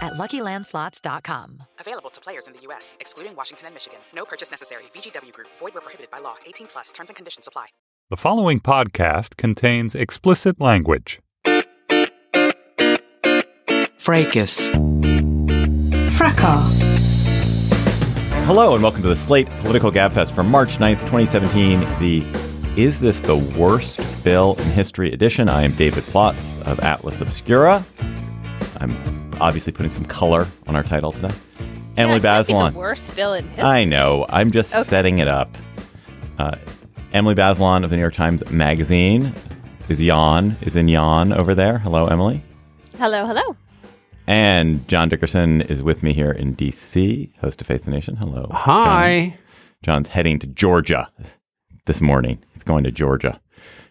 at luckylandslots.com. Available to players in the U.S., excluding Washington and Michigan. No purchase necessary. VGW Group, void where prohibited by law. 18 plus terms and conditions apply. The following podcast contains explicit language. Fracas. Fracas. Hello and welcome to the Slate Political Gabfest for March 9th, 2017. The Is This the Worst Bill in History edition. I am David Plotz of Atlas Obscura. I'm obviously putting some color on our title today. Emily yeah, Bazelon. The worst bill in history. I know. I'm just Okay. setting it up. Uh, Emily Bazelon of the New York Times Magazine is yawn is in yawn over there. Hello, Emily. Hello, hello. And John Dickerson is with me here in D.C., host of Face the Nation. Hello. John. Hi. John's heading to Georgia this morning. He's going to Georgia.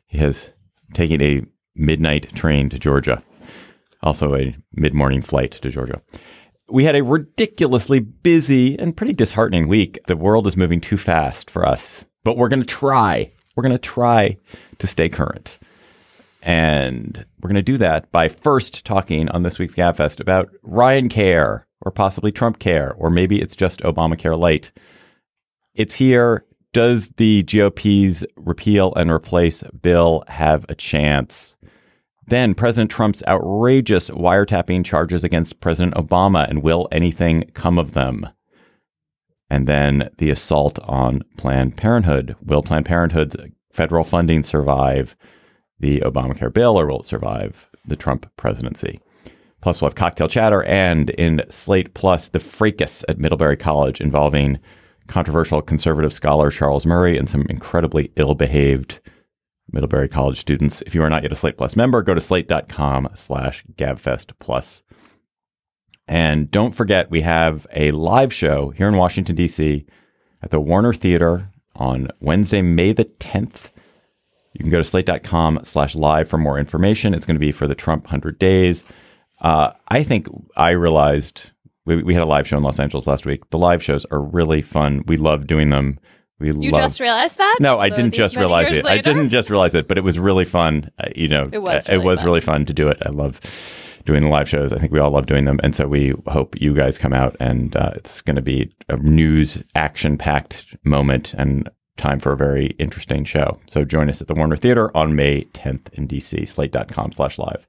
He has taken a midnight train to Georgia, also a mid morning flight to Georgia. We had a ridiculously busy and pretty disheartening week. The world is moving too fast for us, but we're going to try. We're going to try to stay current. And we're going to do that by first talking on this week's GabFest about Ryan Care or possibly Trump Care, or maybe it's just Obamacare Light. It's here. Does the GOP's repeal and replace bill have a chance? Then President Trump's outrageous wiretapping charges against President Obama, and will anything come of them? And then the assault on Planned Parenthood. Will Planned Parenthood's federal funding survive the Obamacare bill, or will it survive the Trump presidency? Plus, we'll have cocktail chatter and in Slate Plus, the fracas at Middlebury College involving controversial conservative scholar Charles Murray and some incredibly ill behaved Middlebury College students. If you are not yet a Slate Plus member, go to slate.com slash gabfest plus. And don't forget, we have a live show here in Washington, D.C. at the Warner Theater on Wednesday, May the 10th. You can go to slate.com slash live for more information. It's going to be for the Trump 100 days. Uh, I think I realized we, we had a live show in Los Angeles last week. The live shows are really fun. We love doing them. We You love. just realized that? No, I didn't just realize years it. I didn't just realize it, but it was really fun. Uh, you know, It was uh, really it was fun. really fun to do it. I love doing the live shows. I think we all love doing them, and so we hope you guys come out. And uh, it's going to be a news action packed moment and time for a very interesting show. So join us at the Warner Theater on May 10th in DC. Slate.com slash live.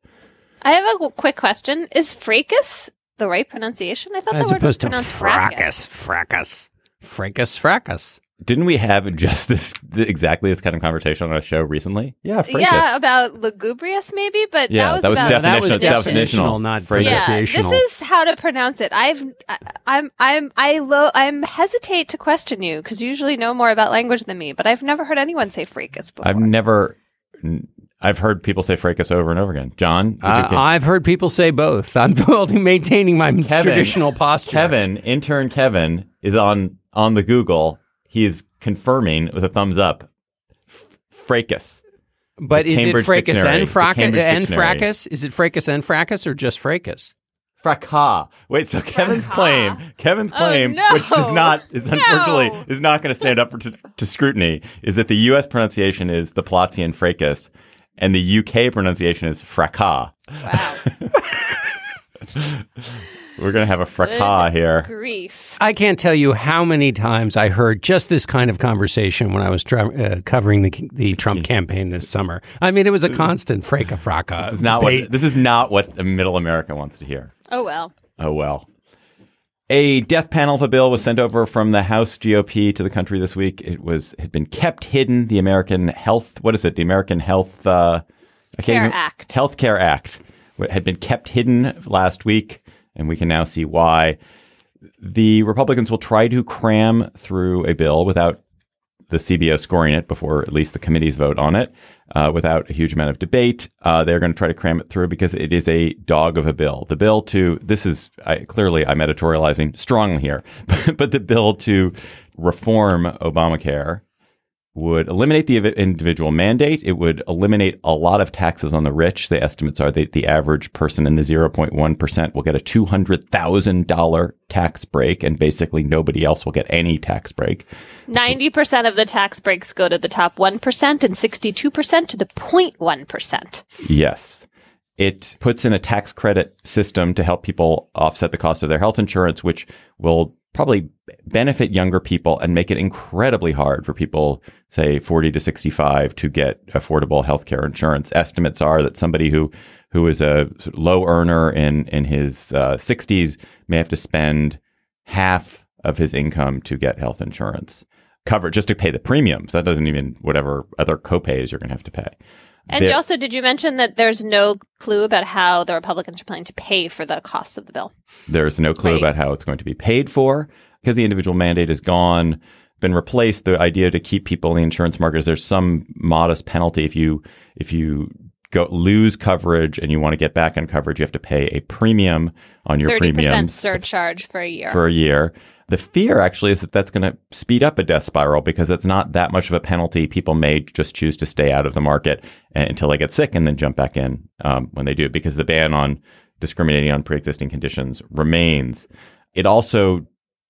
I have a quick question. Is fracas the right pronunciation? I thought As the word was opposed to pronounced fracas. Fracas. Fracas. Fracas. Didn't we have just this exactly this kind of conversation on a show recently? Yeah, fracas. Yeah, about lugubrious maybe, but Yeah, that was that was about That was Definitional- definitional, not definitional. yeah, this is how to pronounce it. I've, I, I'm, I'm, I lo- I'm hesitate to question you because you usually know more about language than me. But I've never heard anyone say fracas before. I've never. I've heard people say fracas over and over again. John, did you Uh, I've heard people say both. I'm holding, maintaining my Kevin- traditional posture. Kevin, intern Kevin, is on on the Google. He is confirming with a thumbs up. F- fracas. but is Cambridge it fracas Dictionary, and the fracas and fracas? Is it fracas and fracas or just fracas? Fracas. Wait, so Kevin's Fracas. claim, Kevin's Oh, claim, no. which is not, is No. unfortunately is not going to stand up for, to, to scrutiny, is that the U.S. pronunciation is the Plotzian fracas, and the U.K. pronunciation is fracas. wow, We're going to have a fracas here. grief. I can't tell you how many times I heard just this kind of conversation when I was tra- uh, covering the the Trump campaign this summer. I mean, it was a constant fracas fracas. This is not what this is not what the middle America wants to hear. Oh well. Oh well. A death panel of a bill was sent over from the House GOP to the country this week. It was had been kept hidden. The American Health, what is it? The American Health uh, Care even- Act. Health Care Act had been kept hidden last week, and we can now see why. The Republicans will try to cram through a bill without the CBO scoring it before at least the committees vote on it uh, without a huge amount of debate. Uh, they're going to try to cram it through because it is a dog of a bill. The bill to this is I, clearly I'm editorializing strongly here, but the bill to reform Obamacare would eliminate the individual mandate. It would eliminate a lot of taxes on the rich. The estimates are that the average person in the 0.1% will get a $200,000 tax break, and basically nobody else will get any tax break. 90% of the tax breaks go to the top 1% and 62% to the 0.1%. Yes. It puts in a tax credit system to help people offset the cost of their health insurance, which will probably benefit younger people and make it incredibly hard for people, say 40 to 65, to get affordable healthcare insurance. Estimates are that somebody who who is a low earner in in his uh, 60s may have to spend half of his income to get health insurance covered just to pay the premiums. That doesn't even whatever other copays you're going to have to pay. And There- you also, did you mention that there's no clue about how the Republicans are planning to pay for the costs of the bill? There's no clue Right. about how it's going to be paid for because the individual mandate is gone, been replaced. The idea to keep people in the insurance market is there's some modest penalty if you if you go lose coverage and you want to get back on coverage, you have to pay a premium on your 30% premiums surcharge for a year. for a year. The fear actually is that that's going to speed up a death spiral because it's not that much of a penalty. People may just choose to stay out of the market uh, until they get sick and then jump back in um, when they do because the ban on discriminating on pre-existing conditions remains. It also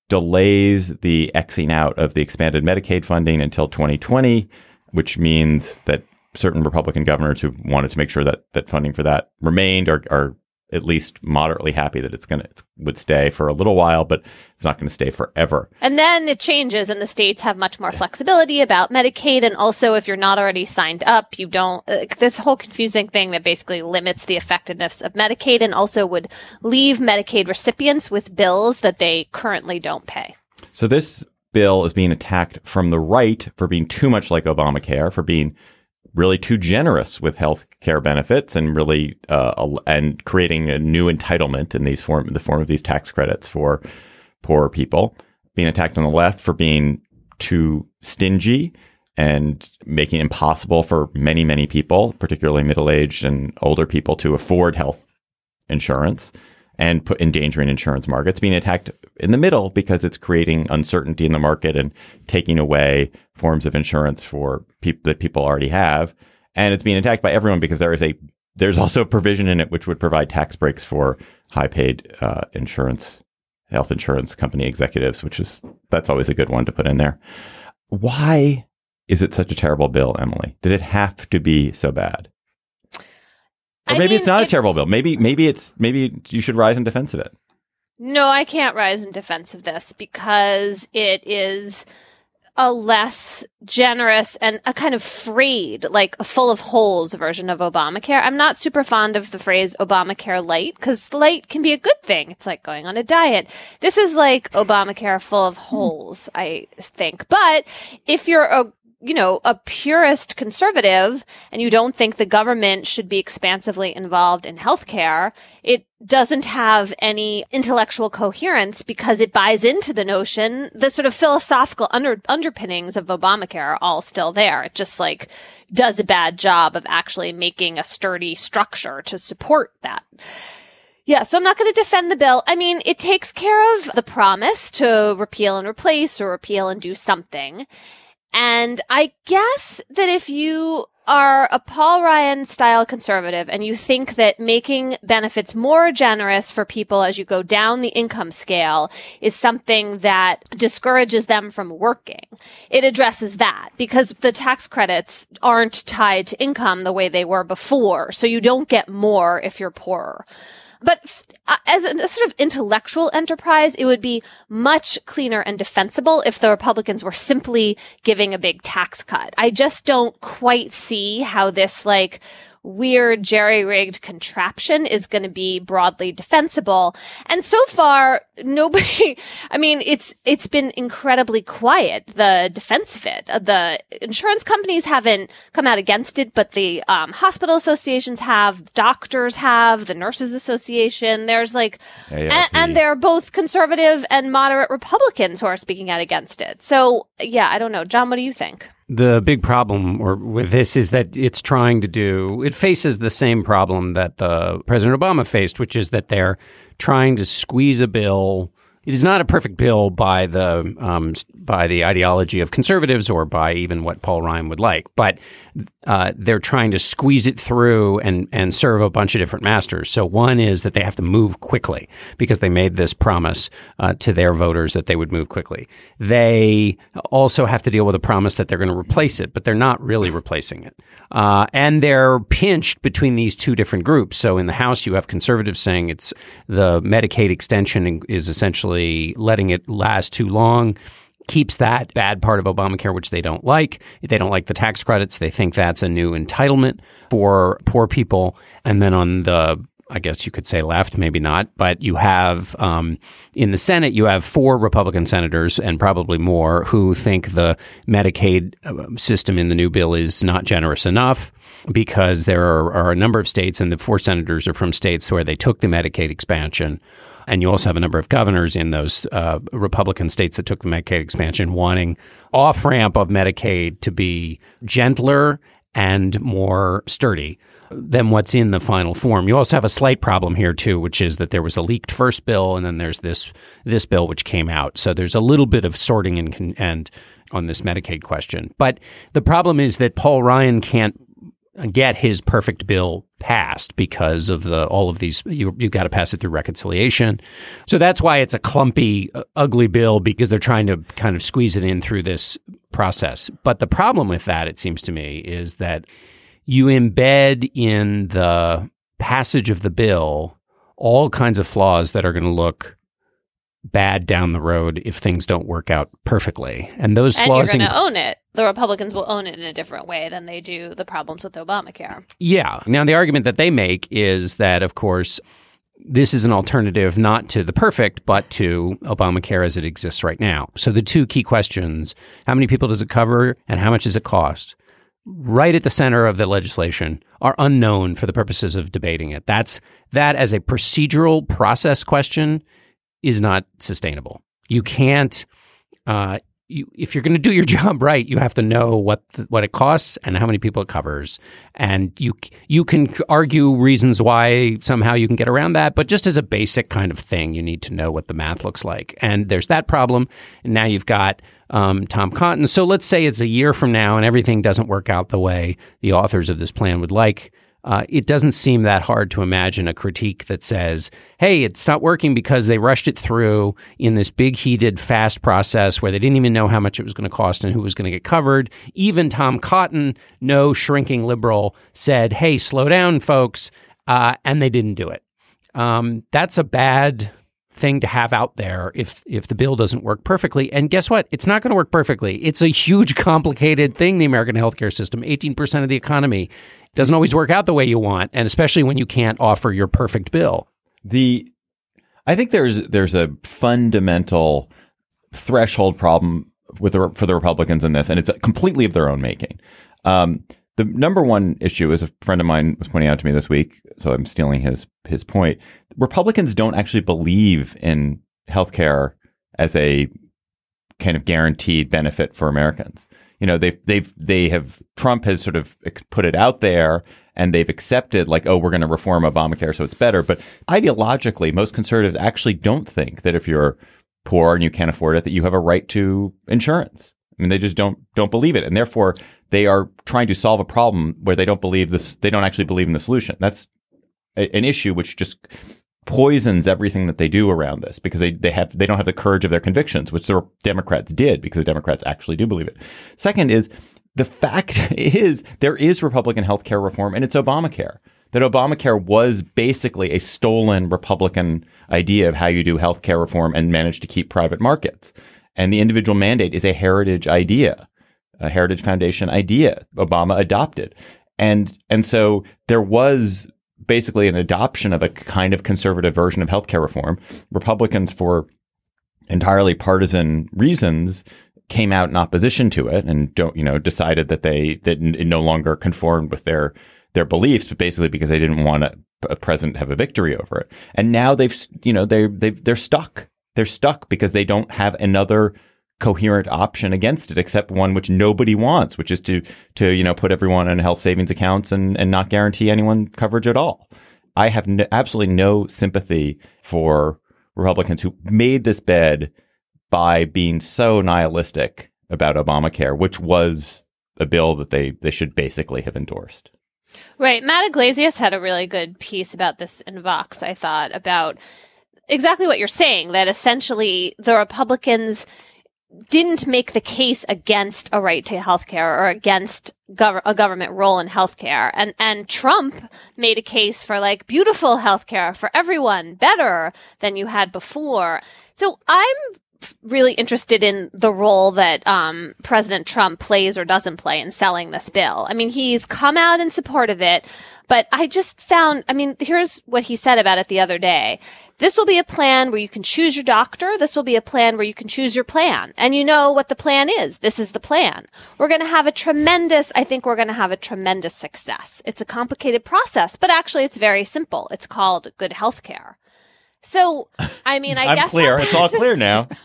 delays the Xing out of the expanded Medicaid funding until 2020, which means that certain Republican governors who wanted to make sure that that funding for that remained are, are at least moderately happy that it's going to would stay for a little while, but it's not going to stay forever. And then it changes, and the states have much more flexibility about Medicaid. And also, if you're not already signed up, you don't. Uh, this whole confusing thing that basically limits the effectiveness of Medicaid and also would leave Medicaid recipients with bills that they currently don't pay. So this bill is being attacked from the right for being too much like Obamacare, for being really too generous with health care benefits and really uh, and creating a new entitlement in these form the form of these tax credits for poor people. Being attacked on the left for being too stingy and making it impossible for many many people, particularly middle aged and older people, to afford health insurance and put endangering insurance markets being attacked in the middle because it's creating uncertainty in the market and taking away forms of insurance for people that people already have. And it's being attacked by everyone because there is a there's also a provision in it which would provide tax breaks for high paid uh, insurance health insurance company executives which is that's always a good one to put in there. Why is it such a terrible bill emily? Did it have to be so bad or I maybe it's mean, not a terrible bill. Maybe maybe it's maybe you should rise in defense of it. No, I can't rise in defense of this because it is a less generous and a kind of frayed, like a full of holes version of Obamacare. I'm not super fond of the phrase Obamacare light because light can be a good thing. It's like going on a diet. This is like Obamacare full of holes, I think. But if you're a you know, a purist conservative and you don't think the government should be expansively involved in healthcare, it doesn't have any intellectual coherence because it buys into the notion, the sort of philosophical under, underpinnings of Obamacare are all still there. It just like does a bad job of actually making a sturdy structure to support that. Yeah, so I'm not going to defend the bill. I mean, it takes care of the promise to repeal and replace or repeal and do something. And I guess that if you are a Paul Ryan style conservative and you think that making benefits more generous for people as you go down the income scale is something that discourages them from working, it addresses that because the tax credits aren't tied to income the way they were before. So you don't get more if you're poorer. But uh, as a, a sort of intellectual enterprise, it would be much cleaner and defensible if the Republicans were simply giving a big tax cut. I just don't quite see how this like weird jerry-rigged contraption is going to be broadly defensible. And so far, nobody, I mean, it's, it's been incredibly quiet, the defense of it. The insurance companies haven't come out against it, but the um, hospital associations have, doctors have, the nurses association. There's like, and, and there are both conservative and moderate Republicans who are speaking out against it. So yeah, I don't know. John, what do you think? The big problem or with this is that it's trying to do it faces the same problem that the President Obama faced, which is that they're trying to squeeze a bill it is not a perfect bill by the um, by the ideology of conservatives or by even what Paul Ryan would like, but uh, they're trying to squeeze it through and and serve a bunch of different masters. So one is that they have to move quickly because they made this promise uh, to their voters that they would move quickly. They also have to deal with a promise that they're going to replace it, but they're not really replacing it. Uh, and they're pinched between these two different groups. So in the House, you have conservatives saying it's the Medicaid extension is essentially letting it last too long keeps that bad part of Obamacare, which they don't like. They don't like the tax credits. They think that's a new entitlement for poor people. And then on the I guess you could say left, maybe not, but you have um, in the Senate, you have four Republican senators and probably more who think the Medicaid uh, system in the new bill is not generous enough because there are, are a number of states, and the four senators are from states where they took the Medicaid expansion. And you also have a number of governors in those uh, Republican states that took the Medicaid expansion wanting off ramp of Medicaid to be gentler and more sturdy than what's in the final form. You also have a slight problem here too, which is that there was a leaked first bill, and then there's this this bill which came out. So there's a little bit of sorting and and on this Medicaid question. But the problem is that Paul Ryan can't get his perfect bill passed because of the all of these you you've got to pass it through reconciliation. So that's why it's a clumpy uh, ugly bill because they're trying to kind of squeeze it in through this process. But the problem with that it seems to me is that you embed in the passage of the bill all kinds of flaws that are going to look bad down the road if things don't work out perfectly. And those and flaws you're going to own it. The Republicans will own it in a different way than they do the problems with Obamacare. Yeah. Now the argument that they make is that of course this is an alternative not to the perfect, but to Obamacare as it exists right now. So the two key questions, how many people does it cover and how much does it cost? right at the center of the legislation are unknown for the purposes of debating it. That's that as a procedural process question is not sustainable. You can't. Uh, you, if you're going to do your job right, you have to know what the, what it costs and how many people it covers, and you you can argue reasons why somehow you can get around that. But just as a basic kind of thing, you need to know what the math looks like. And there's that problem. And now you've got um, Tom Cotton. So let's say it's a year from now and everything doesn't work out the way the authors of this plan would like uh, it doesn't seem that hard to imagine a critique that says, hey, it's not working because they rushed it through in this big, heated, fast process where they didn't even know how much it was going to cost and who was going to get covered. Even Tom Cotton, no shrinking liberal, said, hey, slow down, folks. Uh, and they didn't do it. Um, that's a bad thing to have out there if if the bill doesn't work perfectly. And guess what? It's not going to work perfectly. It's a huge, complicated thing. The American healthcare system, eighteen percent of the economy, doesn't always work out the way you want, and especially when you can't offer your perfect bill. The I think there's there's a fundamental threshold problem with the, for the Republicans in this, and it's completely of their own making. Um, the number one issue, as a friend of mine was pointing out to me this week, so I'm stealing his his point. Republicans don't actually believe in healthcare as a kind of guaranteed benefit for Americans. You know, they've they've they have Trump has sort of put it out there and they've accepted like, oh, we're going to reform Obamacare so it's better. But ideologically, most conservatives actually don't think that if you're poor and you can't afford it, that you have a right to insurance. I mean, they just don't don't believe it, and therefore they are trying to solve a problem where they don't believe this. They don't actually believe in the solution. That's a, an issue which just poisons everything that they do around this because they they have they don't have the courage of their convictions, which the Democrats did because the Democrats actually do believe it. Second is the fact is there is Republican health care reform, and it's Obamacare that Obamacare was basically a stolen Republican idea of how you do healthcare reform and manage to keep private markets. And the individual mandate is a heritage idea, a heritage foundation idea Obama adopted. And, and so there was basically an adoption of a kind of conservative version of healthcare reform. Republicans, for entirely partisan reasons, came out in opposition to it and don't, you know, decided that they, that it no longer conformed with their, their beliefs, but basically because they didn't want a, a president to have a victory over it. And now they've, you know, they, they, they're stuck they're stuck because they don't have another coherent option against it except one which nobody wants, which is to to you know put everyone in health savings accounts and and not guarantee anyone coverage at all. I have no, absolutely no sympathy for Republicans who made this bed by being so nihilistic about Obamacare, which was a bill that they, they should basically have endorsed. Right. Matt Yglesias had a really good piece about this in Vox, I thought, about exactly what you're saying, that essentially the Republicans didn't make the case against a right to health care or against gov- a government role in healthcare. And, and Trump made a case for like beautiful healthcare for everyone, better than you had before. So I'm really interested in the role that um, President Trump plays or doesn't play in selling this bill. I mean, he's come out in support of it, but I just found, I mean, here's what he said about it the other day. This will be a plan where you can choose your doctor. This will be a plan where you can choose your plan. And you know what the plan is. This is the plan. We're going to have a tremendous, I think we're going to have a tremendous success. It's a complicated process, but actually it's very simple. It's called good health care. So, I mean, I I'm guess clear. It's all clear now.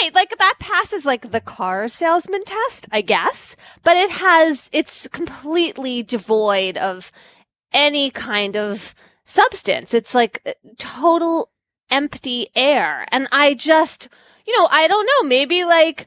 Right, like that passes like the car salesman test, I guess, but it has it's completely devoid of any kind of substance. It's like uh, total empty air. And I just, you know, I don't know, maybe like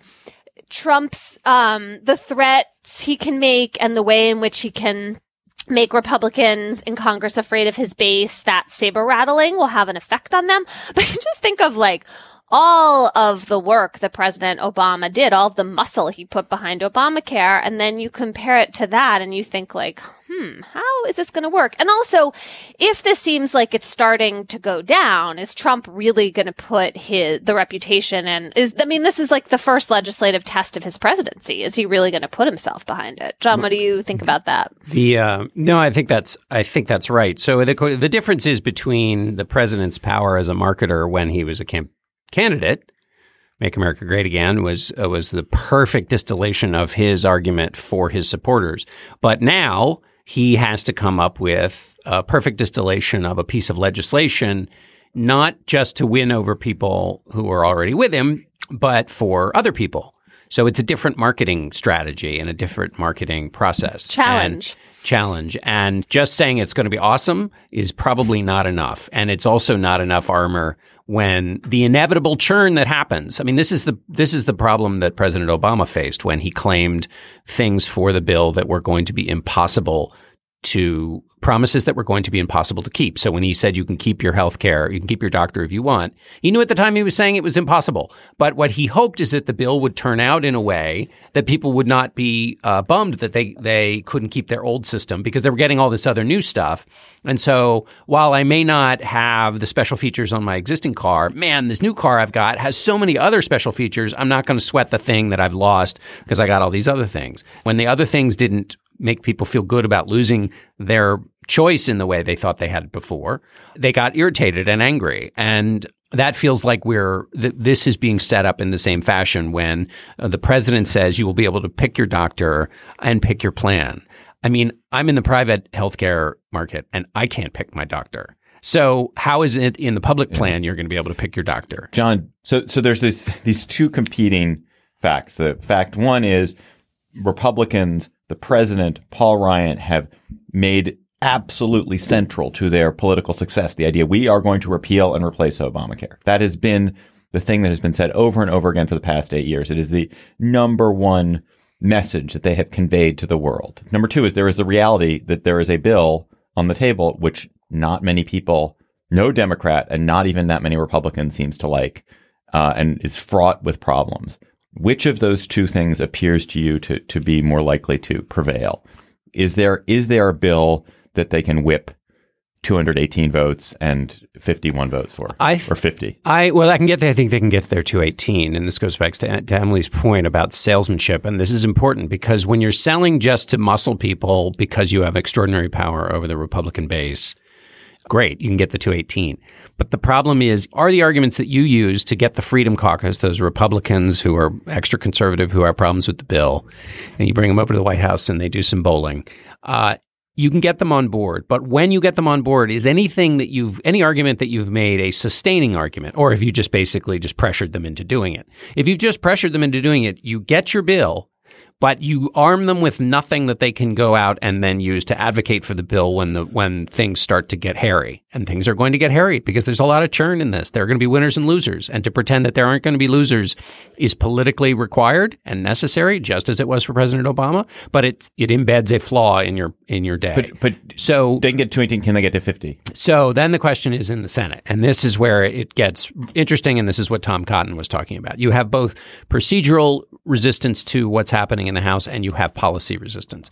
Trump's um the threats he can make and the way in which he can make Republicans in Congress afraid of his base, that saber rattling will have an effect on them. But you just think of like all of the work that President Obama did, all the muscle he put behind Obamacare, and then you compare it to that and you think like, hmm, how is this going to work? And also, if this seems like it's starting to go down, is Trump really going to put his, the reputation and is, I mean, this is like the first legislative test of his presidency. Is he really going to put himself behind it? John, what do you think about that? The uh, no, I think that's I think that's right. So the the difference is between the president's power as a marketer when he was a camp candidate, "Make America Great Again," was uh, was the perfect distillation of his argument for his supporters. But now he has to come up with a perfect distillation of a piece of legislation, not just to win over people who are already with him, but for other people. So it's a different marketing strategy and a different marketing process. Challenge. And- challenge. And just saying it's going to be awesome is probably not enough. And it's also not enough armor when the inevitable churn that happens. I mean, this is the this is the problem that President Obama faced when he claimed things for the bill that were going to be impossible to promises that were going to be impossible to keep. So when he said you can keep your health care, you can keep your doctor if you want, he knew at the time he was saying it was impossible. But what he hoped is that the bill would turn out in a way that people would not be uh, bummed that they they couldn't keep their old system because they were getting all this other new stuff. And so while I may not have the special features on my existing car, man, this new car I've got has so many other special features. I'm not going to sweat the thing that I've lost because I got all these other things. When the other things didn't make people feel good about losing their choice in the way they thought they had before. They got irritated and angry. And that feels like we're, th- this is being set up in the same fashion when uh, the president says you will be able to pick your doctor and pick your plan. I mean, I'm in the private healthcare market and I can't pick my doctor. So how is it in the public plan you're going to be able to pick your doctor? John, so so there's this, these two competing facts. The fact one is Republicans, the president, Paul Ryan, have made absolutely central to their political success the idea we are going to repeal and replace Obamacare. That has been the thing that has been said over and over again for the past eight years. It is the number one message that they have conveyed to the world. Number two is there is the reality that there is a bill on the table which not many people, no Democrat and not even that many Republicans seems to like, uh, and is fraught with problems. Which of those two things appears to you to, to be more likely to prevail? Is there is there a bill that they can whip 218 votes and 51 votes for, I- or 50? I well, I can get there. I think they can get there to 18, and this goes back to, to Emily's point about salesmanship. And this is important because when you're selling just to muscle people because you have extraordinary power over the Republican base, great, you can get the 218. But the problem is, are the arguments that you use to get the Freedom Caucus, those Republicans who are extra conservative, who have problems with the bill, and you bring them over to the White House and they do some bowling. Uh, you can get them on board, but when you get them on board, is anything that you've any argument that you've made a sustaining argument, or if you just basically just pressured them into doing it? If you've just pressured them into doing it, you get your bill, but you arm them with nothing that they can go out and then use to advocate for the bill when the when things start to get hairy. And things are going to get hairy because there's a lot of churn in this. There are going to be winners and losers, and to pretend that there aren't going to be losers is politically required and necessary, just as it was for President Obama. But it it embeds a flaw in your in your day. But, but so they can get to 18. Can they get to 50? so then the question is in the Senate. And this is where it gets interesting. And this is what Tom Cotton was talking about. You have both procedural resistance to what's happening in the House and you have policy resistance.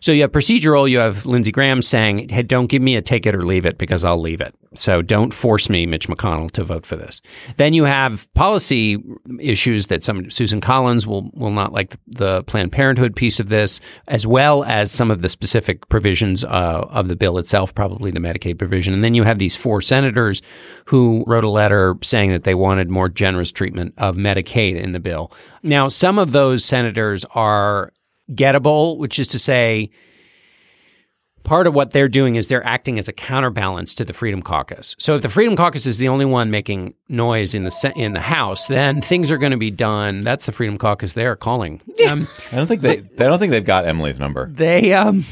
So you have procedural, you have Lindsey Graham saying, hey, don't give me a take it or leave it because I'll leave it. So don't force me, Mitch McConnell, to vote for this. Then you have policy issues that some Susan Collins will will not like the Planned Parenthood piece of this, as well as some of the specific provisions uh, of the bill itself, probably the Medicaid provision. And then you have these four senators who wrote a letter saying that they wanted more generous treatment of Medicaid in the bill. Now, some of those senators are gettable, which is to say, part of what they're doing is they're acting as a counterbalance to the Freedom Caucus. So if the Freedom Caucus is the only one making noise in the in the House, then things are going to be done. That's the Freedom Caucus they're calling. Um, I don't think they. I don't think they've got Emily's number. they um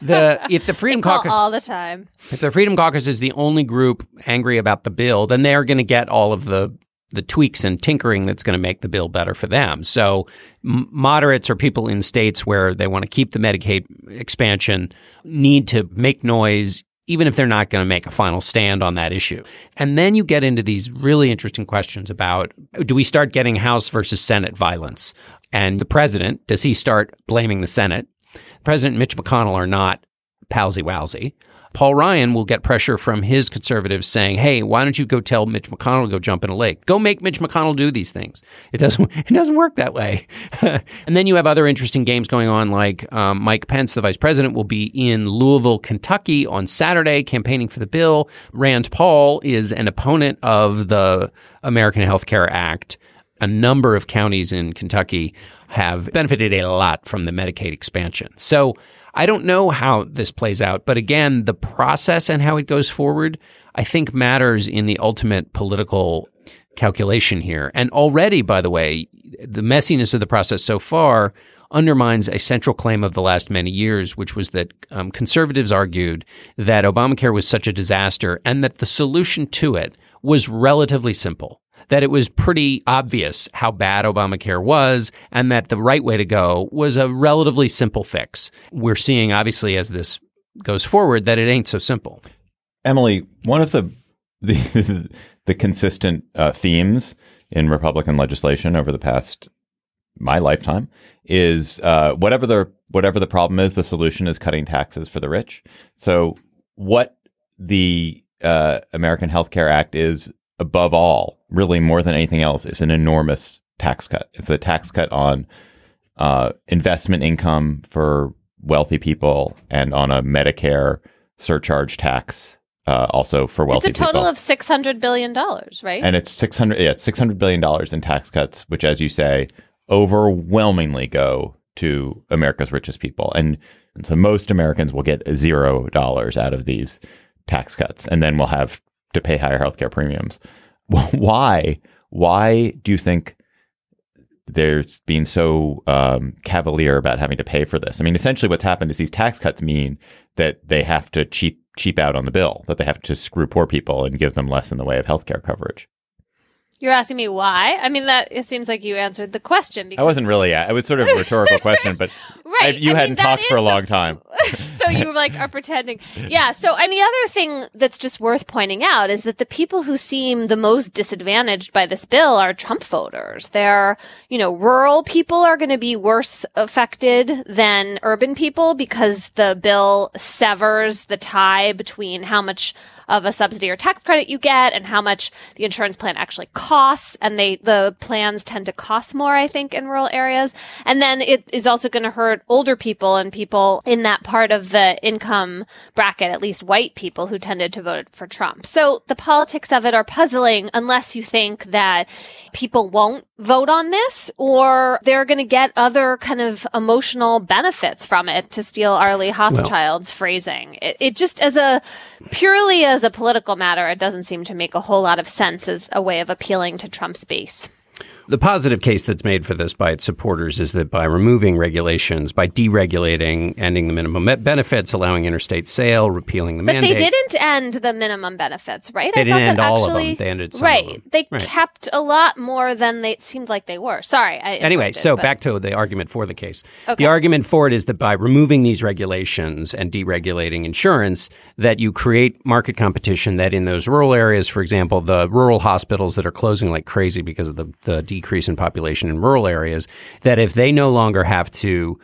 the if the Freedom Call Caucus all the time. if the Freedom Caucus is the only group angry about the bill, then they're going to get all of the the tweaks and tinkering that's going to make the bill better for them. So moderates or people in states where they want to keep the Medicaid expansion need to make noise even if they're not going to make a final stand on that issue. And then you get into these really interesting questions about do we start getting House versus Senate violence? And the president, does he start blaming the Senate? President Mitch McConnell are not palsy wowsy. Paul Ryan will get pressure from his conservatives saying, "Hey, why don't you go tell Mitch McConnell to go jump in a lake? Go make Mitch McConnell do these things." It doesn't. It doesn't work that way. and then you have other interesting games going on, like um, Mike Pence, the vice president, will be in Louisville, Kentucky on Saturday campaigning for the bill. Rand Paul is an opponent of the American Health Care Act. A number of counties in Kentucky have benefited a lot from the Medicaid expansion. So I don't know how this plays out, but again, the process and how it goes forward, I think matters in the ultimate political calculation here. And already, by the way, the messiness of the process so far undermines a central claim of the last many years, which was that um, conservatives argued that Obamacare was such a disaster and that the solution to it was relatively simple. That it was pretty obvious how bad Obamacare was, and that the right way to go was a relatively simple fix. We're seeing, obviously, as this goes forward, that it ain't so simple. Emily, one of the the, the consistent uh, themes in Republican legislation over the past my lifetime is uh, whatever the whatever the problem is, the solution is cutting taxes for the rich. So, what the uh, American Health Care Act is, above all, really more than anything else, is an enormous tax cut. It's a tax cut on uh, investment income for wealthy people and on a Medicare surcharge tax uh, also for wealthy people. It's a total people. of six hundred billion dollars, right? and it's 600 yeah, 600 billion dollars in tax cuts which as you say overwhelmingly go to America's richest people and, and so most Americans will get zero dollars out of these tax cuts and then we'll have to pay higher healthcare premiums why why do you think there's been so um, cavalier about having to pay for this. I mean, essentially, what's happened is these tax cuts mean that they have to cheap cheap out on the bill, that they have to screw poor people and give them less in the way of healthcare coverage. You're asking me why? I mean, that it seems like you answered the question. Because, I wasn't really. It was sort of a rhetorical question, but Right. I, you I hadn't that talked for a long the- time. So you like are pretending. Yeah. So and the other thing that's just worth pointing out is that the people who seem the most disadvantaged by this bill are Trump voters. They're, you know, rural people are going to be worse affected than urban people because the bill severs the tie between how much of a subsidy or tax credit you get and how much the insurance plan actually costs. And they, the plans tend to cost more, I think, in rural areas. And then it is also going to hurt older people and people in that part of the income bracket, at least white people who tended to vote for Trump. So the politics of it are puzzling unless you think that people won't vote on this or they're going to get other kind of emotional benefits from it to steal Arlie Hochschild's phrasing. It, it just as a purely as a political matter, it doesn't seem to make a whole lot of sense as a way of appealing to Trump's base. The positive case that's made for this by its supporters is that by removing regulations, by deregulating, ending the minimum benefits, allowing interstate sale, repealing the But mandate. But they didn't end the minimum benefits, right? They I didn't end all of them. They ended right. They Right. kept a lot more than they it seemed like they were. Sorry. Anyway, so but- back to the argument for the case. Okay. The argument for it is that by removing these regulations and deregulating insurance, that you create market competition that in those rural areas, for example, the rural hospitals that are closing like crazy because of the, the decrease in population in rural areas, that if they no longer have to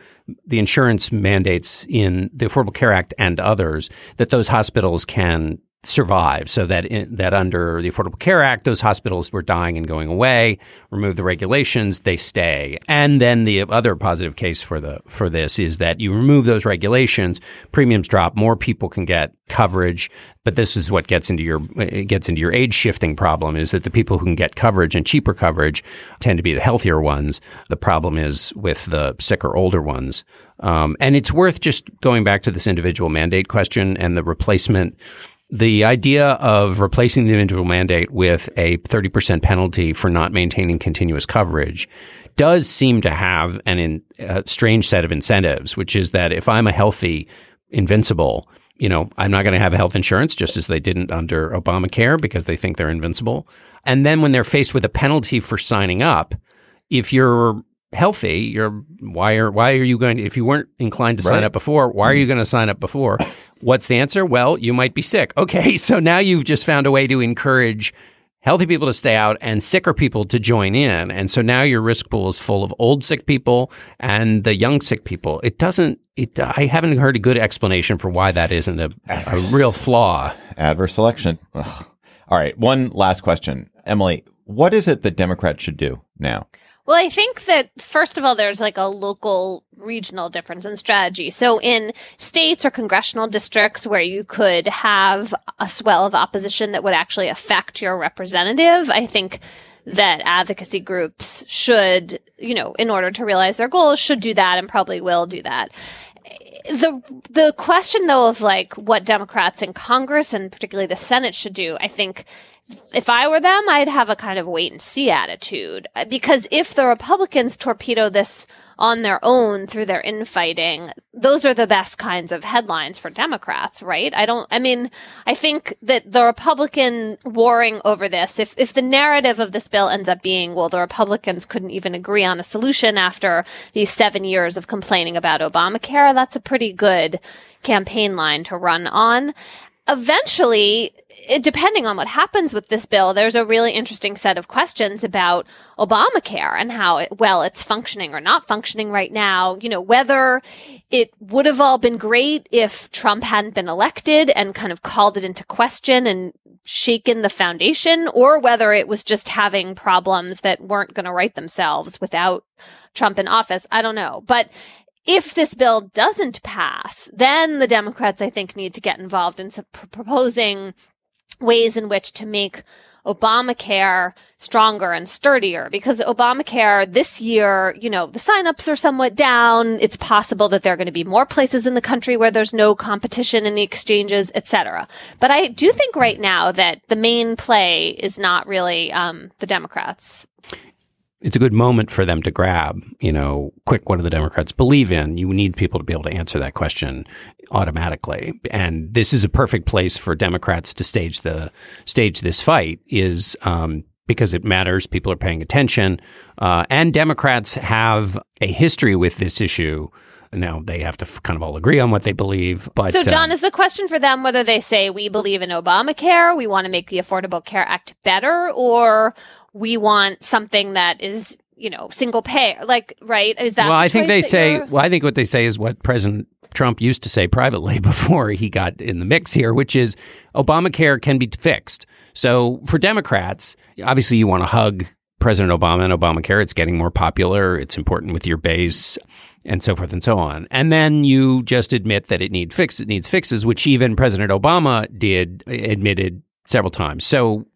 the insurance mandates in the Affordable Care Act and others, that those hospitals can survive. So that in, that under the Affordable Care Act those hospitals were dying and going away remove the regulations they stay. And then the other positive case for the for this is that you remove those regulations premiums drop more people can get coverage. But this is what gets into your gets into your age shifting problem is that the people who can get coverage and cheaper coverage tend to be the healthier ones. The problem is with the sicker older ones. Um, and it's worth just going back to this individual mandate question and the replacement the idea of replacing the individual mandate with a 30% penalty for not maintaining continuous coverage does seem to have an in, a strange set of incentives, which is that if I'm a healthy invincible, you know, I'm not going to have health insurance just as they didn't under Obamacare because they think they're invincible. And then when they're faced with a penalty for signing up, if you're healthy, you're why are why are you going to if you weren't inclined to sign up before, why are you going to sign up before? What's the answer? Well, you might be sick. Okay, so now you've just found a way to encourage healthy people to stay out and sicker people to join in. And so now your risk pool is full of old sick people and the young sick people. It doesn't it I haven't heard a good explanation for why that isn't a, a real flaw. Adverse selection. Ugh. All right. One last question. Emily, what is it that Democrats should do now? Well, I think that first of all, there's like a local regional difference in strategy. So in states or congressional districts where you could have a swell of opposition that would actually affect your representative, I think that advocacy groups should, you know, in order to realize their goals, should do that and probably will do that the the question though of like what Democrats in Congress and particularly the Senate should do, I think if I were them, I'd have a kind of wait and see attitude uh, because if the Republicans torpedo this on their own through their infighting, those are the best kinds of headlines for Democrats, right? I don't, I mean, I think that the Republican warring over this, if, if the narrative of this bill ends up being, well, the Republicans couldn't even agree on a solution after these seven years of complaining about Obamacare, that's a pretty good campaign line to run on. Eventually, depending on what happens with this bill, there's a really interesting set of questions about Obamacare and how it, well it's functioning or not functioning right now. You know, whether it would have all been great if Trump hadn't been elected and kind of called it into question and shaken the foundation or whether it was just having problems that weren't going to right themselves without Trump in office. I don't know. But if this bill doesn't pass, then the Democrats, I think, need to get involved in proposing ways in which to make Obamacare stronger and sturdier because Obamacare this year, you know, the signups are somewhat down. It's possible that there are going to be more places in the country where there's no competition in the exchanges, et cetera. But I do think right now that the main play is not really um, the Democrats. It's a good moment for them to grab, you know, quick what do the Democrats believe in? You need people to be able to answer that question automatically. And this is a perfect place for Democrats to stage the stage this fight is um, because it matters. People are paying attention. Uh, and Democrats have a history with this issue. Now they have to f- kind of all agree on what they believe. But So, John, um, is the question for them whether they say we believe in Obamacare, we want to make the Affordable Care Act better, or we want something that is, you know, single payer? Like, right? Is that well, I think they say. you're- Well, I think what they say is what President Trump used to say privately before he got in the mix here, which is Obamacare can be fixed. So for Democrats, obviously you want to hug President Obama and Obamacare. It's getting more popular. It's important with your base. And so forth and so on. And then you just admit that it needs fix. It needs fixes, which even President Obama did admitted several times. So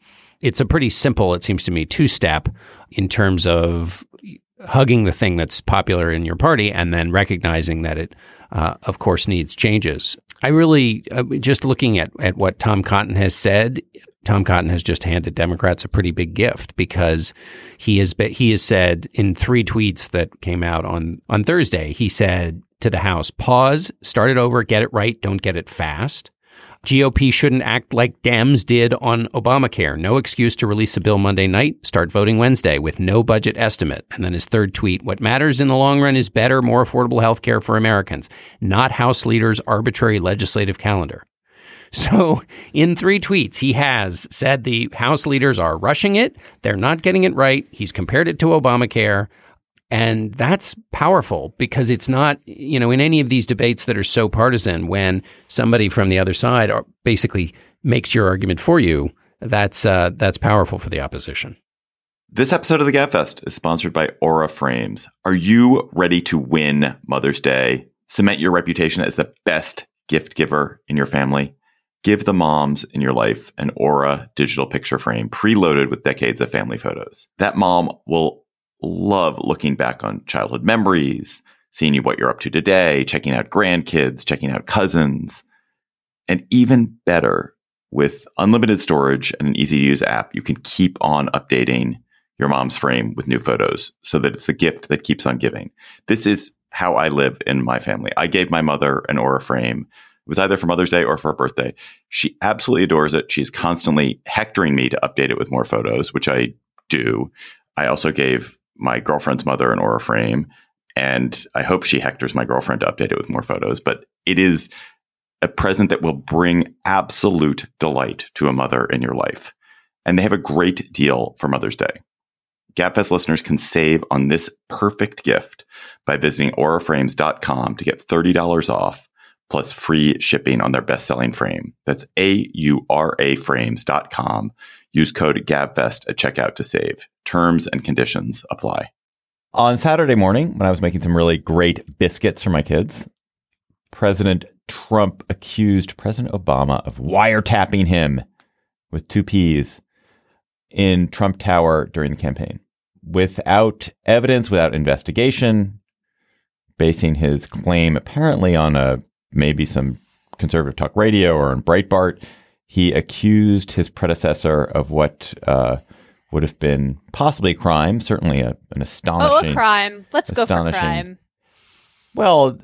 it's a pretty simple, it seems to me, two step in terms of hugging the thing that's popular in your party and then recognizing that it, uh, of course, needs changes. I really, uh, just looking at, at what Tom Cotton has said, Tom Cotton has just handed Democrats a pretty big gift because he has he has said in three tweets that came out on on Thursday. He said to the House, "Pause, start it over, get it right, don't get it fast." GOP shouldn't act like Dems did on Obamacare. No excuse to release a bill Monday night, start voting Wednesday with no budget estimate. And then his third tweet What matters in the long run is better, more affordable health care for Americans, not House leaders' arbitrary legislative calendar. So, in three tweets, he has said the House leaders are rushing it, they're not getting it right. He's compared it to Obamacare. And that's powerful because it's not, you know, in any of these debates that are so partisan, when somebody from the other side basically makes your argument for you, that's uh, that's powerful for the opposition. This episode of the Gabfest is sponsored by Aura Frames. Are you ready to win Mother's Day? Cement your reputation as the best gift giver in your family. Give the moms in your life an Aura digital picture frame preloaded with decades of family photos. That mom will love looking back on childhood memories, seeing you what you're up to today, checking out grandkids, checking out cousins. And even better, with unlimited storage and an easy to use app, you can keep on updating your mom's frame with new photos so that it's a gift that keeps on giving. This is how I live in my family. I gave my mother an Aura frame. It was either for Mother's Day or for her birthday. She absolutely adores it. She's constantly hectoring me to update it with more photos, which I do. I also gave my girlfriend's mother an Aura frame, and I hope she hectors my girlfriend to update it with more photos. But it is a present that will bring absolute delight to a mother in your life. And they have a great deal for Mother's Day. Gabfest listeners can save on this perfect gift by visiting auraframes.com to get $30 off plus free shipping on their best-selling frame. That's A-U-R-A frames.com. Use code GABFEST at checkout to save. Terms and conditions apply. On Saturday morning, when I was making some really great biscuits for my kids, President Trump accused President Obama of wiretapping him with two P's in Trump Tower during the campaign without evidence, without investigation, basing his claim apparently on a maybe some conservative talk radio or on Breitbart. He accused his predecessor of what uh, would have been possibly a crime, certainly a, an astonishing. Oh, a crime. Let's go for crime. Well,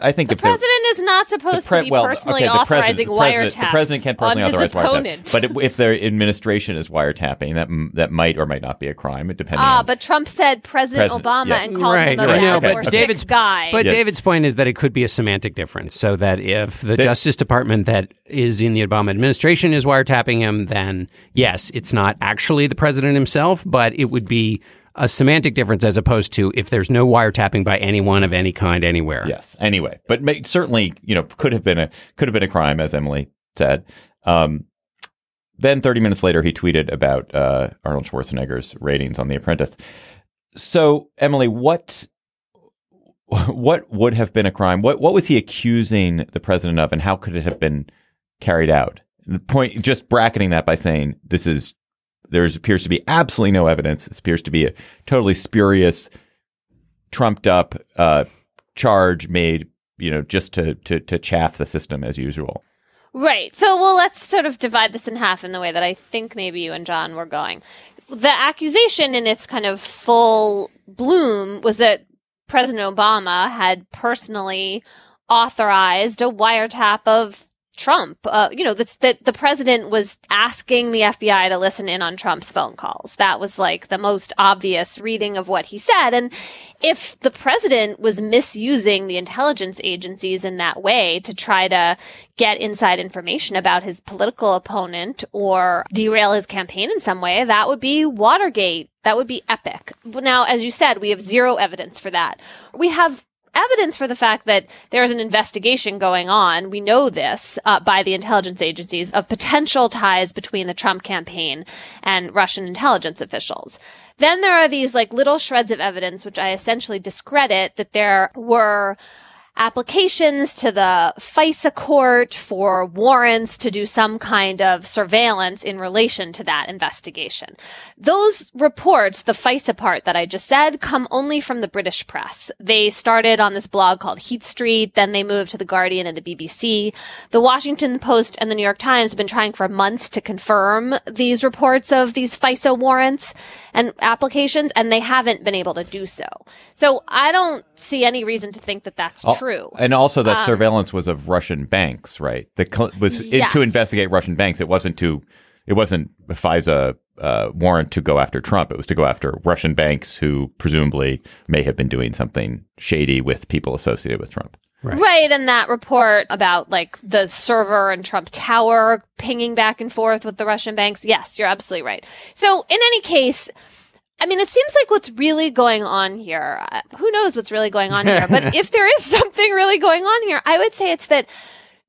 I think the if president is not supposed pre- to be well, personally okay, authorizing president, the president, wiretaps the president can't personally authorize opponent. wiretaps. But it, if their administration is wiretapping, that that might or might not be a crime, depending. Ah, on, but Trump said President, President, Obama yes. and called Right, him a right. No, but or David's- guy. But Yeah. David's point is that it could be a semantic difference. So that if the They- Justice Department that is in the Obama administration is wiretapping him, then yes, it's not actually the president himself, but it would be a semantic difference as opposed to if there's no wiretapping by anyone of any kind anywhere. Yes. Anyway, but may, certainly, you know, could have been a could have been a crime, as Emily said. Um, then, thirty minutes later, he tweeted about uh, Arnold Schwarzenegger's ratings on The Apprentice. So, Emily, what what would have been a crime? What what was he accusing the president of, and how could it have been carried out? The point, just bracketing that by saying this is there appears to be absolutely no evidence. This appears to be a totally spurious, trumped up uh, charge made, you know, just to, to to chaff the system as usual. Right. So, well, let's sort of divide this in half in the way that I think maybe you and John were going. The accusation in its kind of full bloom was that President Obama had personally authorized a wiretap of Trump. Uh, you know, that's that the president was asking the FBI to listen in on Trump's phone calls. That was like the most obvious reading of what he said. And if the president was misusing the intelligence agencies in that way to try to get inside information about his political opponent or derail his campaign in some way, that would be Watergate. That would be epic. But now, as you said, we have zero evidence for that. We have evidence for the fact that there is an investigation going on. We know this uh, by the intelligence agencies of potential ties between the Trump campaign and Russian intelligence officials. Then there are these like little shreds of evidence, which I essentially discredit that there were applications to the FISA court for warrants to do some kind of surveillance in relation to that investigation. Those reports, the FISA part that I just said, come only from the British press. They started on this blog called Heat Street, then they moved to the Guardian and the BBC. The Washington Post and the New York Times have been trying for months to confirm these reports of these FISA warrants and applications, and they haven't been able to do so. So I don't see any reason to think that that's true. And also that Um, surveillance was of Russian banks, right? The cl- was it, to investigate Russian banks. It wasn't to it wasn't a FISA uh, warrant to go after Trump. It was to go after Russian banks who presumably may have been doing something shady with people associated with Trump. Right. And that report about like the server and Trump Tower pinging back and forth with the Russian banks. Yes, you're absolutely right. So in any case, I mean, it seems like what's really going on here, uh, who knows what's really going on here, but if there is something really going on here, I would say it's that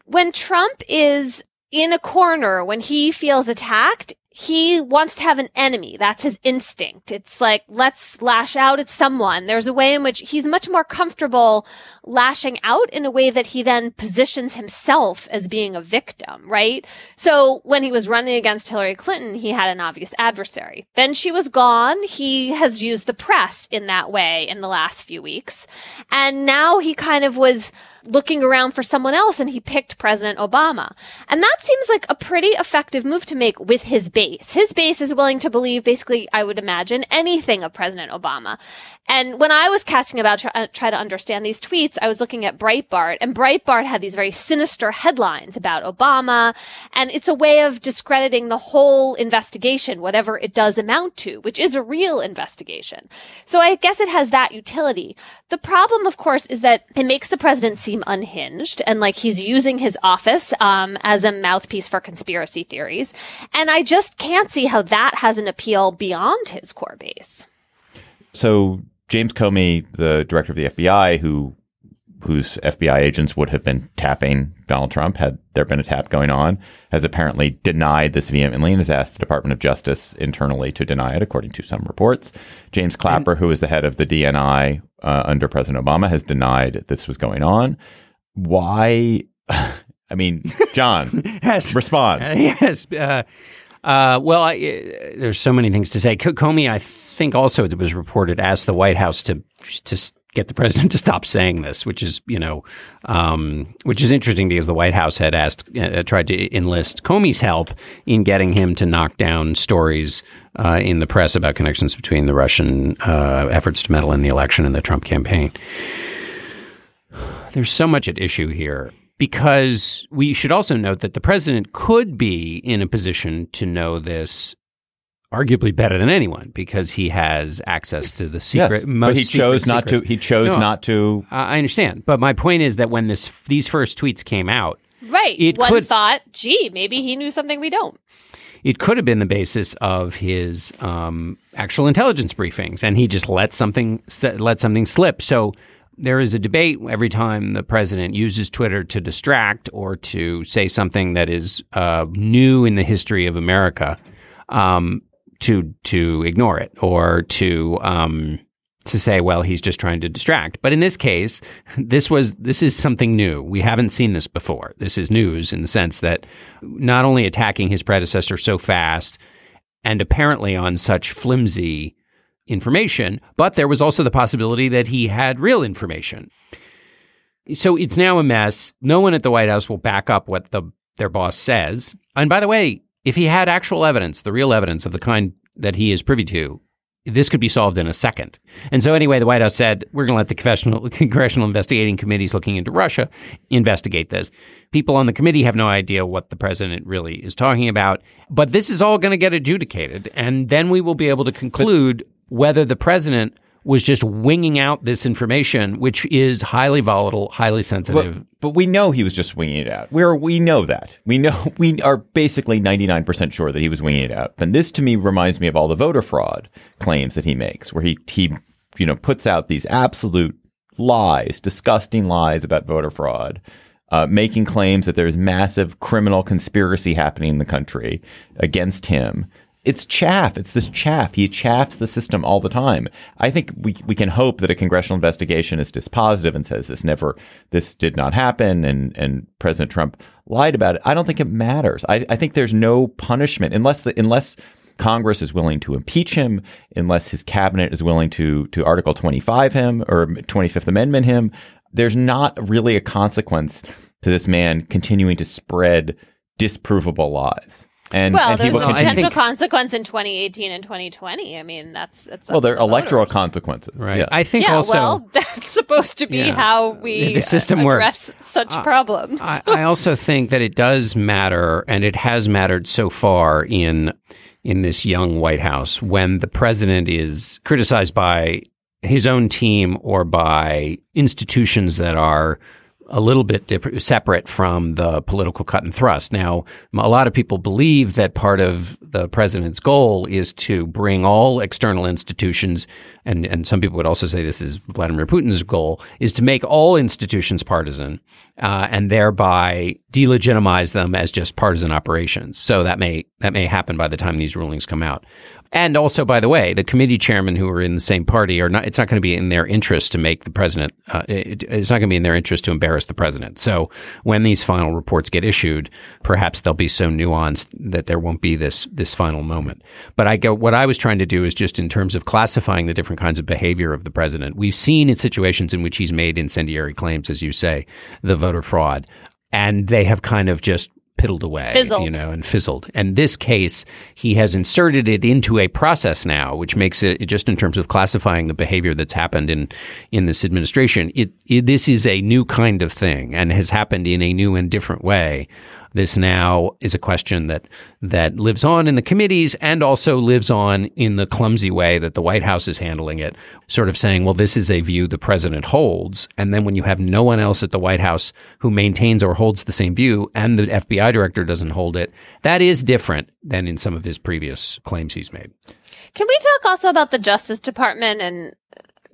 when Trump is in a corner, when he feels attacked, he wants to have an enemy. That's his instinct. It's like, let's lash out at someone. There's a way in which he's much more comfortable lashing out in a way that he then positions himself as being a victim, right? So when he was running against Hillary Clinton, he had an obvious adversary. Then she was gone. He has used the press in that way in the last few weeks. And now he kind of was looking around for someone else and he picked President Obama. And that seems like a pretty effective move to make with his base. His base is willing to believe basically, I would imagine, anything of President Obama. And when I was casting about try, uh, try to understand these tweets, I was looking at Breitbart and Breitbart had these very sinister headlines about Obama. And it's a way of discrediting the whole investigation, whatever it does amount to, which is a real investigation. So I guess it has that utility. The problem, of course, is that it makes the president seem unhinged and like he's using his office, um, as a mouthpiece for conspiracy theories. And I just can't see how that has an appeal beyond his core base. So James Comey, the director of the FBI, who whose FBI agents would have been tapping Donald Trump had there been a tap going on, has apparently denied this vehemently and has asked the Department of Justice internally to deny it, according to some reports. James Clapper, who is the head of the DNI uh, under President Obama, has denied this was going on. Why? I mean, John, Yes. respond. Uh, yes. Uh, uh, well, I, uh, there's so many things to say. Comey, I think, also it was reported asked the White House to to get the president to stop saying this, which is you know, um, which is interesting because the White House had asked, uh, tried to enlist Comey's help in getting him to knock down stories uh, in the press about connections between the Russian uh, efforts to meddle in the election and the Trump campaign. There's so much at issue here because we should also note that the president could be in a position to know this arguably better than anyone because he has access to the secret yes, most but he chose secret not secrets. to. He chose No, not to. I I understand, but my point is that when this these first tweets came out, Right. It One could- thought, gee, maybe he knew something we don't. it could have been the basis of his um, actual intelligence briefings, and he just let something let something slip. So there is a debate every time the president uses Twitter to distract or to say something that is uh, new in the history of America, um, to to ignore it or to um, to say, well, he's just trying to distract. But in this case, this was this is something new. We haven't seen this before. This is news in the sense that not only attacking his predecessor so fast and apparently on such flimsy information, but there was also the possibility that he had real information. So it's now a mess. No one at the White House will back up what the their boss says. And by the way, if he had actual evidence, the real evidence of the kind that he is privy to, this could be solved in a second. And so, anyway, the White House said, we're going to let the congressional, congressional investigating committees looking into Russia investigate this. People on the committee have no idea what the president really is talking about. But this is all going to get adjudicated. And then we will be able to conclude whether the president was just winging out this information, which is highly volatile, highly sensitive. But, but we know he was just winging it out. We're we know that. We know we are basically ninety nine percent sure that he was winging it out. And this to me reminds me of all the voter fraud claims that he makes, where he he you know puts out these absolute lies, disgusting lies about voter fraud. Uh, making claims that there's massive criminal conspiracy happening in the country against him, it's chaff. It's this chaff. He chaffs the system all the time. I think we we can hope that a congressional investigation is dispositive and says this never, this did not happen, and and President Trump lied about it. I don't think it matters. I, I think there's no punishment unless the, unless Congress is willing to impeach him, unless his cabinet is willing to to Article 25 him or 25th Amendment him. There's not really a consequence to this man continuing to spread disprovable lies. And, well, and there's he a continue. potential consequence in 2018 and 2020. I mean, that's that's well, up to they're the electoral voters. consequences. Right. Yeah. I think yeah, also. well, that's supposed to be Yeah. how we The system uh, works. address such problems. I, I also think that it does matter, and it has mattered so far in in this young White House when the president is criticized by his own team or by institutions that are a little bit dip- separate from the political cut and thrust. Now, a lot of people believe that part of the president's goal is to bring all external institutions, and, and some people would also say this is Vladimir Putin's goal, is to make all institutions partisan uh, and thereby delegitimize them as just partisan operations. So that may that may happen by the time these rulings come out. And also, by the way, the committee chairmen who are in the same party are not. It's not going to be in their interest to make the president. Uh, it, it's not going to be in their interest to embarrass the president. So when these final reports get issued, perhaps they'll be so nuanced that there won't be this this final moment. But I go. What I was trying to do is just in terms of classifying the different kinds of behavior of the president. We've seen in situations in which he's made incendiary claims, as you say, the voter fraud, and they have kind of just piddled away, Fizzled. you know, and fizzled. And this case, he has inserted it into a process now, which makes it just in terms of classifying the behavior that's happened in in this administration. It, it this is a new kind of thing and has happened in a new and different way. This now is a question that that lives on in the committees and also lives on in the clumsy way that the White House is handling it, sort of saying, well, this is a view the president holds. And then when you have no one else at the White House who maintains or holds the same view and the FBI director doesn't hold it, that is different than in some of his previous claims he's made. Can we talk also about the Justice Department and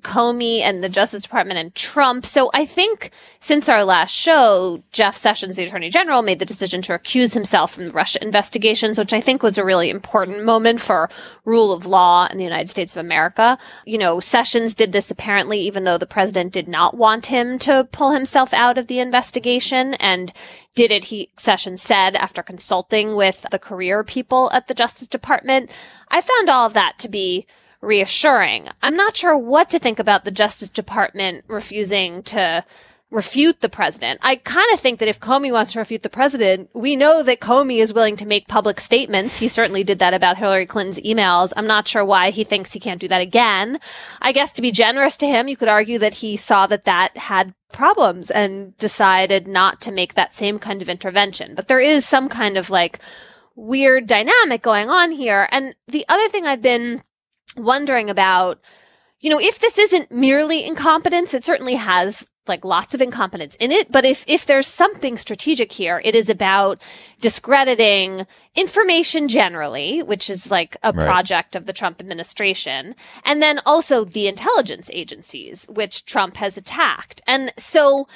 Comey and the Justice Department and Trump? So I think since our last show, Jeff Sessions, the Attorney General, made the decision to recuse himself from the Russia investigations, which I think was a really important moment for rule of law in the United States of America. You know, Sessions did this apparently even though the president did not want him to pull himself out of the investigation and did it, he Sessions said after consulting with the career people at the Justice Department. I found all of that to be reassuring. I'm not sure what to think about the Justice Department refusing to refute the president. I kind of think that if Comey wants to refute the president, we know that Comey is willing to make public statements. He certainly did that about Hillary Clinton's emails. I'm not sure why he thinks he can't do that again. I guess to be generous to him, you could argue that he saw that that had problems and decided not to make that same kind of intervention. But there is some kind of like weird dynamic going on here. And the other thing I've been wondering about, you know, if this isn't merely incompetence, it certainly has like lots of incompetence in it. But if, if there's something strategic here, it is about discrediting information generally, which is like a Right. project of the Trump administration. And then also the intelligence agencies, which Trump has attacked. And so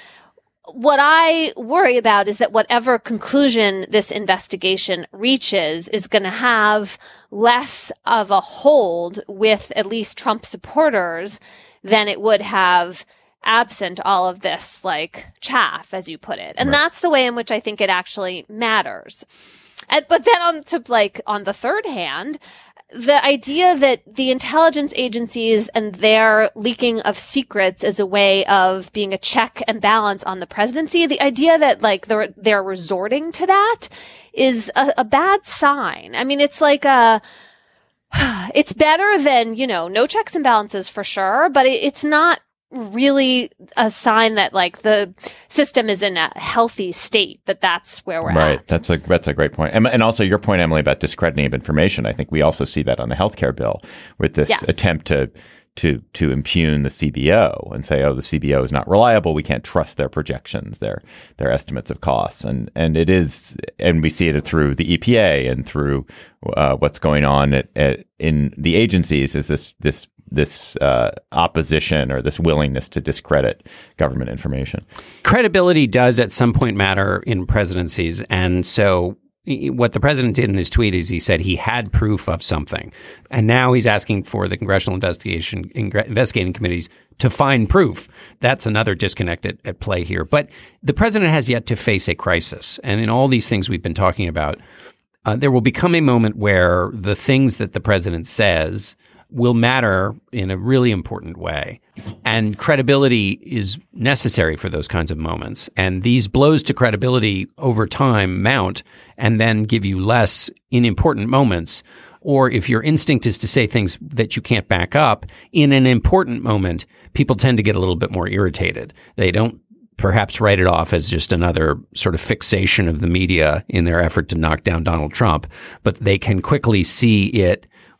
what I worry about is that whatever conclusion this investigation reaches is going to have less of a hold with at least Trump supporters than it would have absent all of this like chaff, as you put it. And that's the way in which I think it actually matters. And, but then on to like on the third hand, the idea that the intelligence agencies and their leaking of secrets is a way of being a check and balance on the presidency, the idea that like they're, they're resorting to that is a, a bad sign. I mean, it's like a, uh, it's better than, you know, no checks and balances for sure, but it, it's not really a sign that like the system is in a healthy state that that's where we're Right. at. That's a that's a great point. And, and also your point, Emily, about discrediting of information. I think we also see that on the healthcare bill with this Yes. attempt to to to impugn the CBO and say, oh, the CBO is not reliable. We can't trust their projections, their their estimates of costs, and and it is, and we see it through the EPA and through uh, what's going on at, at in the agencies. Is this this this uh, opposition or this willingness to discredit government information? credibility does at some point matter in presidencies and so what the president did in his tweet is he said he had proof of something, and now he's asking for the congressional investigation investigating committees to find proof. That's another disconnect at, at play here. But the president has yet to face a crisis, and in all these things we've been talking about, uh, there will become a moment where the things that the president says will matter in a really important way. And credibility is necessary for those kinds of moments. And these blows to credibility over time mount and then give you less in important moments. Or if your instinct is to say things that you can't back up in an important moment, people tend to get a little bit more irritated. They don't perhaps write it off as just another sort of fixation of the media in their effort to knock down Donald Trump, but they can quickly see it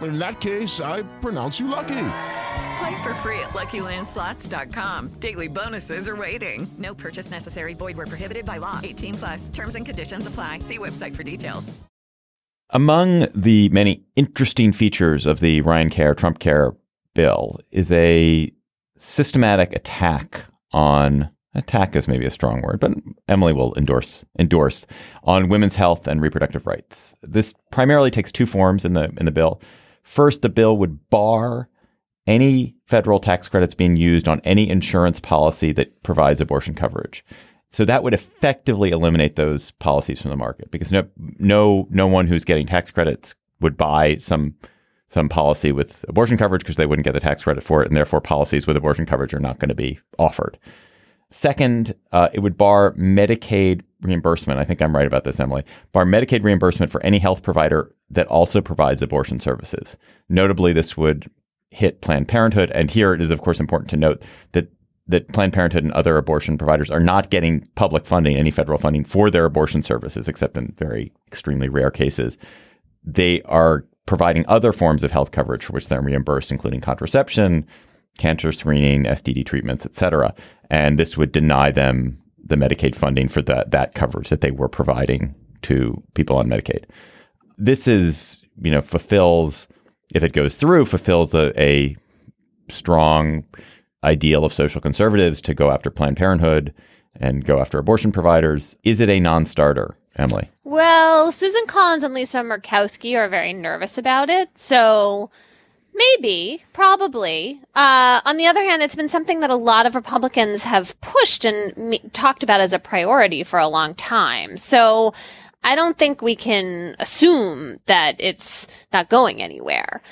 In that case, I pronounce you lucky. Play for free at LuckyLandSlots.com. Daily bonuses are waiting. No purchase necessary. Void where prohibited by law. 18 plus. Terms and conditions apply. See website for details. Among the many interesting features of the Ryan Care Trump Care bill is a systematic attack on attack is maybe a strong word, but Emily will endorse endorse on women's health and reproductive rights. This primarily takes two forms in the in the bill. First, the bill would bar any federal tax credits being used on any insurance policy that provides abortion coverage. So that would effectively eliminate those policies from the market because no no no one who's getting tax credits would buy some some policy with abortion coverage because they wouldn't get the tax credit for it, and therefore policies with abortion coverage are not going to be offered. Second, uh, it would bar Medicaid reimbursement. I think I'm right about this, Emily. Bar Medicaid reimbursement for any health provider that also provides abortion services. Notably, this would hit Planned Parenthood. And here it is, of course, important to note that that Planned Parenthood and other abortion providers are not getting public funding, any federal funding for their abortion services, except in very extremely rare cases. They are providing other forms of health coverage for which they're reimbursed, including contraception, cancer screening, STD treatments, et cetera. And this would deny them the Medicaid funding for that that coverage that they were providing to people on Medicaid. This is, you know, fulfills if it goes through, fulfills a, a strong ideal of social conservatives to go after Planned Parenthood and go after abortion providers. Is it a non-starter, Emily? Well, Susan Collins and Lisa Murkowski are very nervous about it, so maybe, probably. Uh, on the other hand, it's been something that a lot of Republicans have pushed and me- talked about as a priority for a long time. So I don't think we can assume that it's not going anywhere.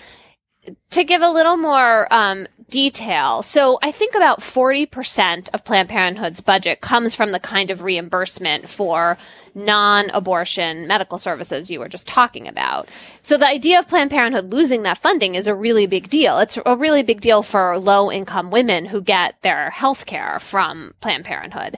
To give a little more um, detail, so I think about 40% of Planned Parenthood's budget comes from the kind of reimbursement for non abortion medical services you were just talking about. So the idea of Planned Parenthood losing that funding is a really big deal. It's a really big deal for low income women who get their health care from Planned Parenthood.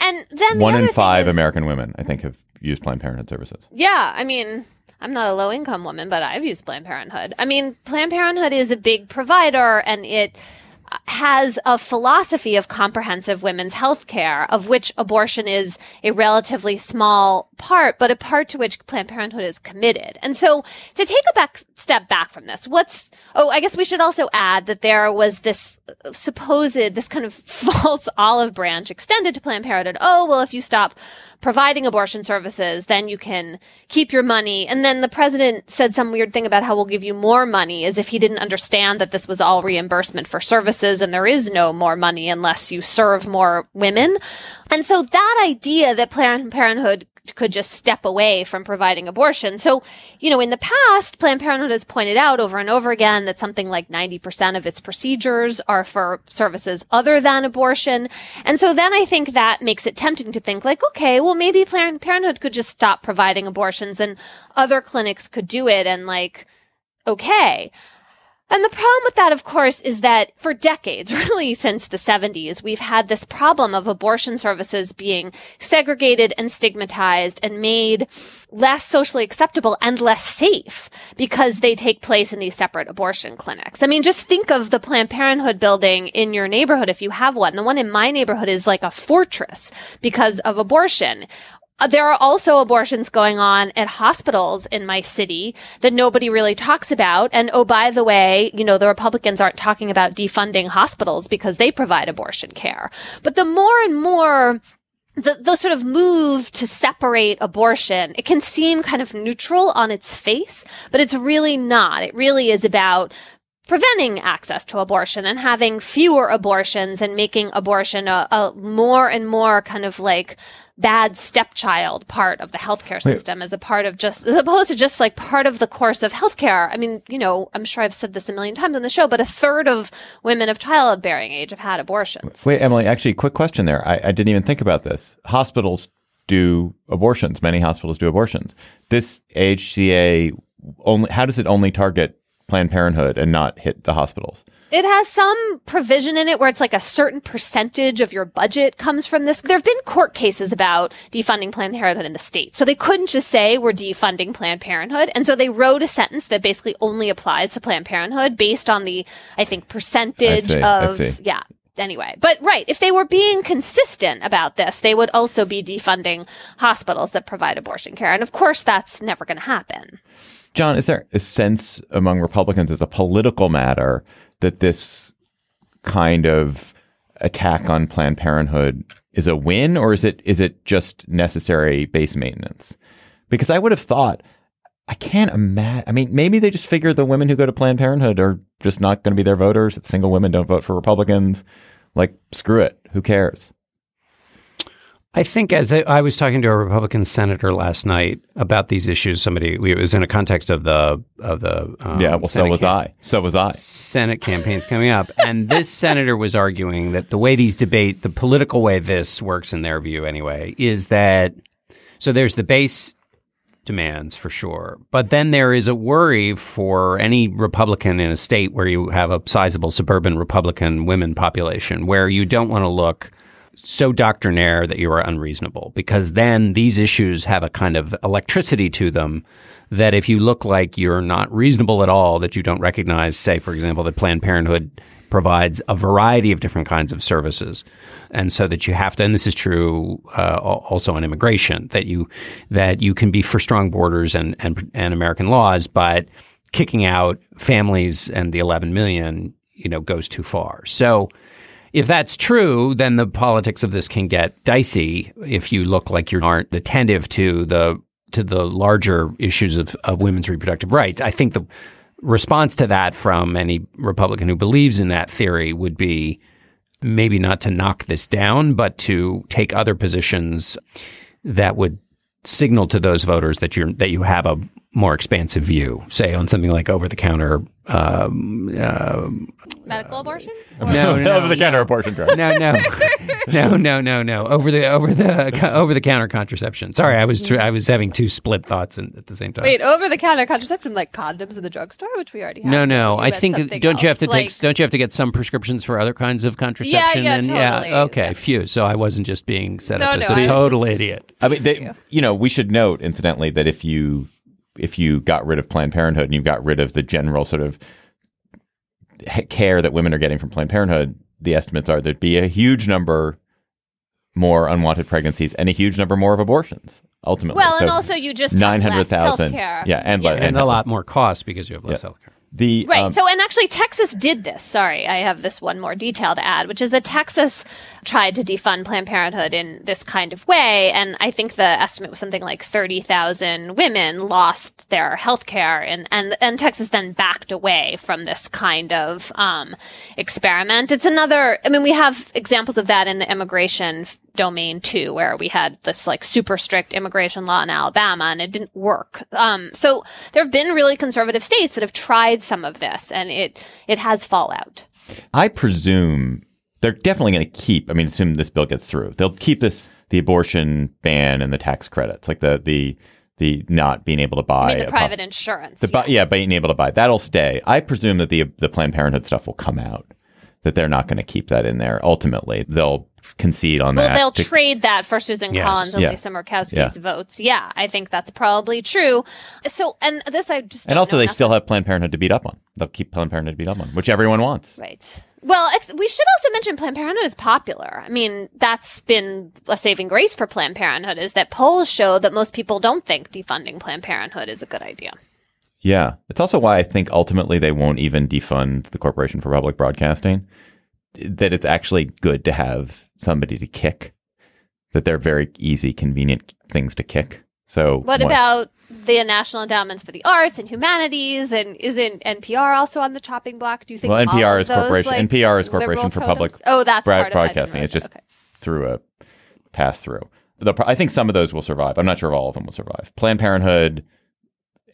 And then the one in five is- American women, I think, have used Planned Parenthood services. yeah, I mean, I'm not a low income woman, but I've used Planned Parenthood. I mean, Planned Parenthood is a big provider and it has a philosophy of comprehensive women's health care, of which abortion is a relatively small part, but a part to which Planned Parenthood is committed. And so to take a back step back from this, what's, oh, I guess we should also add that there was this supposed, this kind of false olive branch extended to Planned Parenthood. Oh, well, if you stop providing abortion services, then you can keep your money. And then the president said some weird thing about how we'll give you more money as if he didn't understand that this was all reimbursement for services and there is no more money unless you serve more women. And so that idea that Planned Parenthood could just step away from providing abortion. So, you know, in the past, Planned Parenthood has pointed out over and over again that something like 90% of its procedures are for services other than abortion. And so then I think that makes it tempting to think like, okay, well, maybe Planned Parenthood could just stop providing abortions and other clinics could do it and like, okay. And the problem with that, of course, is that for decades, really since the 70s, we've had this problem of abortion services being segregated and stigmatized and made less socially acceptable and less safe because they take place in these separate abortion clinics. I mean, just think of the Planned Parenthood building in your neighborhood if you have one. The one in my neighborhood is like a fortress because of abortion. Uh, there are also abortions going on at hospitals in my city that nobody really talks about. And oh, by the way, you know, the Republicans aren't talking about defunding hospitals because they provide abortion care. But the more and more the, the sort of move to separate abortion, it can seem kind of neutral on its face, but it's really not. It really is about preventing access to abortion and having fewer abortions and making abortion a, a more and more kind of like bad stepchild part of the healthcare system as a part of just as opposed to just like part of the course of healthcare. I mean, you know, I'm sure I've said this a million times on the show, but a third of women of childbearing age have had abortions. Wait, Emily, actually, quick question there. I, I didn't even think about this. Hospitals do abortions. Many hospitals do abortions. This HCA only, how does it only target Planned Parenthood and not hit the hospitals? It has some provision in it where it's like a certain percentage of your budget comes from this. There have been court cases about defunding Planned Parenthood in the state. So they couldn't just say we're defunding Planned Parenthood. And so they wrote a sentence that basically only applies to Planned Parenthood based on the, I think, percentage see, I of, see. yeah. Anyway, but right, if they were being consistent about this, they would also be defunding hospitals that provide abortion care. And of course, that's never going to happen. John, is there a sense among Republicans as a political matter that this kind of attack on Planned Parenthood is a win, or is it is it just necessary base maintenance? Because I would have thought, I can't imagine. I mean, maybe they just figure the women who go to Planned Parenthood are just not going to be their voters. That single women don't vote for Republicans. Like, screw it. Who cares? I think as I, I was talking to a Republican senator last night about these issues, somebody it was in a context of the of the um, yeah. Well, so was cam- I. So was I. Senate campaigns coming up, and this senator was arguing that the way these debate, the political way this works in their view anyway, is that so there's the base demands for sure, but then there is a worry for any Republican in a state where you have a sizable suburban Republican women population, where you don't want to look so doctrinaire that you are unreasonable because then these issues have a kind of electricity to them that if you look like you're not reasonable at all that you don't recognize say for example that planned parenthood provides a variety of different kinds of services. And so that you have to and this is true uh, also on immigration that you that you can be for strong borders and and, and american laws but kicking out families and the 11 million you know goes too far. So if that's true, then the politics of this can get dicey if you look like you aren't attentive to the to the larger issues of, of women's reproductive rights. I think the response to that from any Republican who believes in that theory would be maybe not to knock this down, but to take other positions that would signal to those voters that you're that you have a more expansive view, say on something like over the counter um, uh, Medical abortion? no, no, Over the counter abortion drug. no, no, no, no, no, no. Over the over the over the counter contraception. Sorry, I was tr- I was having two split thoughts in, at the same time. Wait, over the counter contraception like condoms in the drugstore, which we already have. no, no. I think don't you have to else, take don't you have to get some prescriptions for other kinds of contraception? yeah, and totally. yeah, okay, phew. So I wasn't just being set No, up as no, a I total just- idiot. I mean, they, you know, we should note, incidentally, that if you if you got rid of Planned Parenthood and you got rid of the general sort of care that women are getting from Planned Parenthood, the estimates are there'd be a huge number more unwanted pregnancies and a huge number more of abortions. Ultimately, Well, and also you just nine hundred thousand, less healthcare. yeah, and, le- And a lot more cost because you have less Yes. healthcare. The Right. um, so, and actually, Texas did this. Sorry, I have this one more detail to add, which is that Texas tried to defund Planned Parenthood in this kind of way. And I think the estimate was something like 30,000 women lost their health care. And, and, and Texas then backed away from this kind of, um, experiment. It's another, I mean, we have examples of that in the immigration domain too, where we had this like super strict immigration law in Alabama and it didn't work. Um, so there have been really conservative states that have tried some of this and it, it has fallout. I presume they're definitely going to keep. I mean, assume this bill gets through, they'll keep this the abortion ban and the tax credits, like the the the not being able to buy I mean, the private insurance. the bu- yeah, being able to buy that'll stay. I presume that the the Planned Parenthood stuff will come out. That they're not going to keep that in there. Ultimately, they'll concede on Well, that. they'll to- trade that for Susan Yes. Collins and Yeah. Lisa Murkowski's Yeah. votes. Yeah, I think that's probably true. So, and this I just and don't also, know they enough still have Planned Parenthood to beat up on. They'll keep Planned Parenthood to beat up on, which everyone wants. Right. Well, ex- we should also mention Planned Parenthood is popular. I mean, that's been a saving grace for Planned Parenthood is that polls show that most people don't think defunding Planned Parenthood is a good idea. Yeah. It's also why I think ultimately they won't even defund the Corporation for Public Broadcasting. That it's actually good to have somebody to kick. That they're very easy, convenient things to kick. So What one- about the National Endowments for the Arts and Humanities? And isn't NPR also on the chopping block? Do you think? Well, NPR is those, corporation. like, NPR is Corporation for totems? Public Oh, that's Broad- part of it. Broadcasting. It's just through a pass through. I think some of those will survive. I'm not sure if all of them will survive. Planned Parenthood,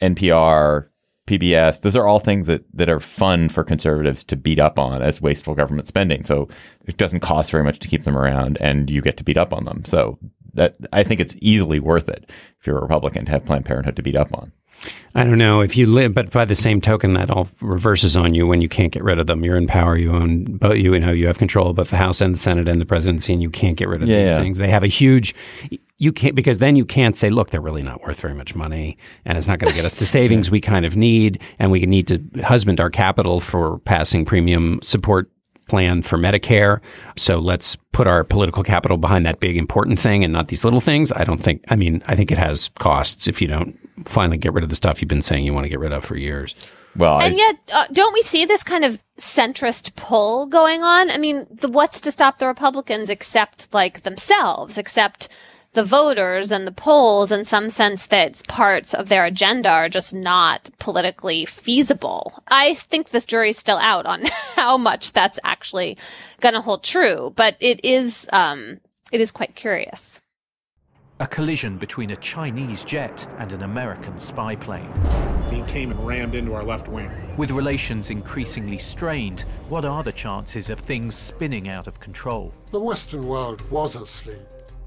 NPR, PBS. Those are all things that, that are fun for conservatives to beat up on as wasteful government spending. So it doesn't cost very much to keep them around, and you get to beat up on them. So that I think it's easily worth it if you're a Republican to have Planned Parenthood to beat up on. I don't know if you live, but by the same token, that all reverses on you when you can't get rid of them. You're in power. You own, but you know you have control of both the House and the Senate and the presidency, and you can't get rid of Yeah, these yeah. things. They have a huge. You can't because then you can't say, look, they're really not worth very much money, and it's not going to get us the savings we kind of need, and we need to husband our capital for passing premium support plan for Medicare. So let's put our political capital behind that big important thing and not these little things. I don't think, I mean, I think it has costs if you don't finally get rid of the stuff you've been saying you want to get rid of for years. Well, And yet, uh, don't we see this kind of centrist pull going on? I mean, the, what's to stop the Republicans except like themselves, except the voters and the polls in some sense that parts of their agenda are just not politically feasible. I think this jury's still out on how much that's actually going to hold true, but it is, um, it is quite curious. A collision between a Chinese jet and an American spy plane. He came and rammed into our left wing. With relations increasingly strained, what are the chances of things spinning out of control? The Western world was asleep.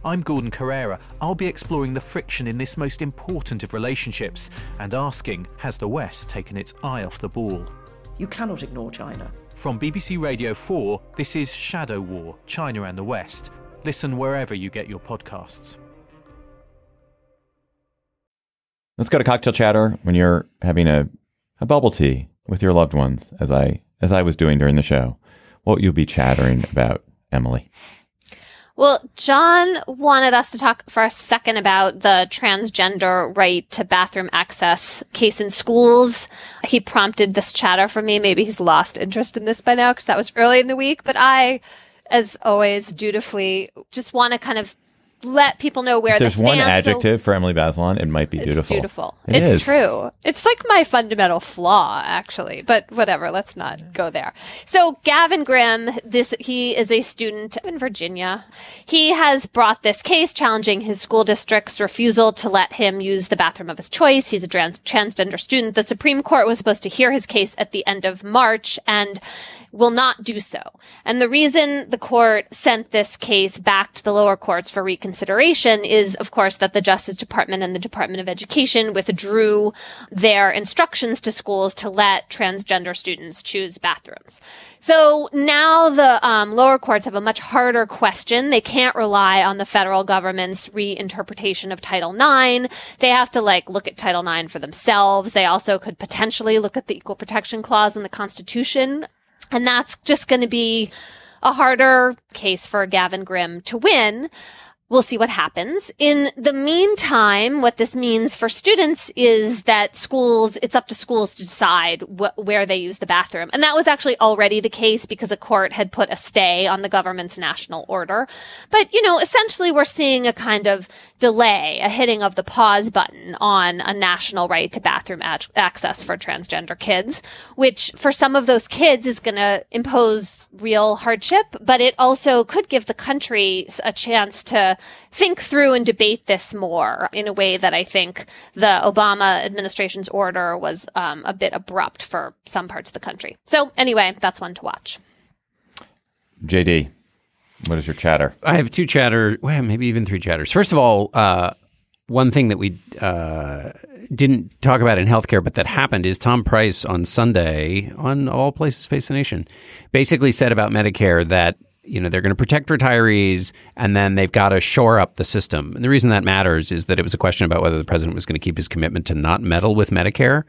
I'm Gordon Corera. I'll be exploring the friction in this most important of relationships and asking Has the West taken its eye off the ball? You cannot ignore China. From BBC Radio 4, this is Shadow War China and the West. Listen wherever you get your podcasts. Let's go to cocktail chatter when you're having a, a bubble tea with your loved ones, as I as I was doing during the show. What you'll you be chattering about, Emily? Well, John wanted us to talk for a second about the transgender right to bathroom access case in schools. He prompted this chatter for me. Maybe he's lost interest in this by now because that was early in the week. But I, as always, dutifully just want to kind of let people know where If there's the one stand. So- adjective for Emily Bazelon, it might be beautiful. it's beautiful. beautiful. It it's is. true. It's like my fundamental flaw, actually. But whatever. Let's not go there. So Gavin Grimm, this he is a student in Virginia. He has brought this case challenging his school district's refusal to let him use the bathroom of his choice. He's a trans- transgender student. The Supreme Court was supposed to hear his case at the end of March, and will not do so. And the reason the court sent this case back to the lower courts for reconsideration is, of course, that the Justice Department and the Department of Education withdrew their instructions to schools to let transgender students choose bathrooms. So now the um, lower courts have a much harder question. They can't rely on the federal government's reinterpretation of Title IX. They have to like look at Title IX for themselves. They also could potentially look at the Equal Protection Clause in the Constitution. And that's just going to be a harder case for Gavin Grimm to win. We'll see what happens. In the meantime, what this means for students is that schools, it's up to schools to decide wh- where they use the bathroom. And that was actually already the case because a court had put a stay on the government's national order. But, you know, essentially we're seeing a kind of delay, a hitting of the pause button on a national right to bathroom ac- access for transgender kids, which for some of those kids is going to impose real hardship, but it also could give the country a chance to think through and debate this more in a way that I think the Obama administration's order was um, a bit abrupt for some parts of the country. So anyway, that's one to watch. JD, what is your chatter? I have two chatter, well, maybe even three chatters. First of all, uh, one thing that we uh, didn't talk about in healthcare, but that happened is Tom Price on Sunday on All Places Face the Nation basically said about Medicare that you know they're going to protect retirees and then they've got to shore up the system. And the reason that matters is that it was a question about whether the president was going to keep his commitment to not meddle with Medicare.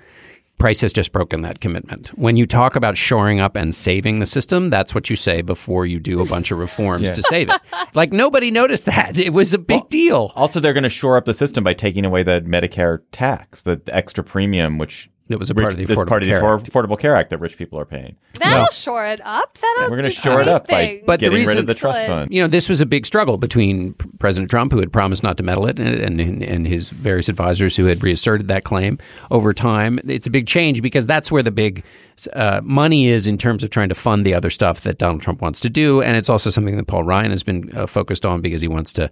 Price has just broken that commitment. When you talk about shoring up and saving the system, that's what you say before you do a bunch of reforms Yeah. to save it. Like nobody noticed that. It was a big deal. Also, they're going to shore up the system by taking away the Medicare tax, the extra premium, which that was a part of the Affordable part of the Care Act. Affordable Care Act that rich people are paying. That'll shore it up. That'll We're going to do shore it up by anything. But the getting rid reason- of the trust Good. fund. You know, this was a big struggle between President Trump, who had promised not to meddle it, and, and and his various advisors who had reasserted that claim over time. It's a big change because that's where the big uh, money is in terms of trying to fund the other stuff that Donald Trump wants to do, and it's also something that Paul Ryan has been uh, focused on because he wants to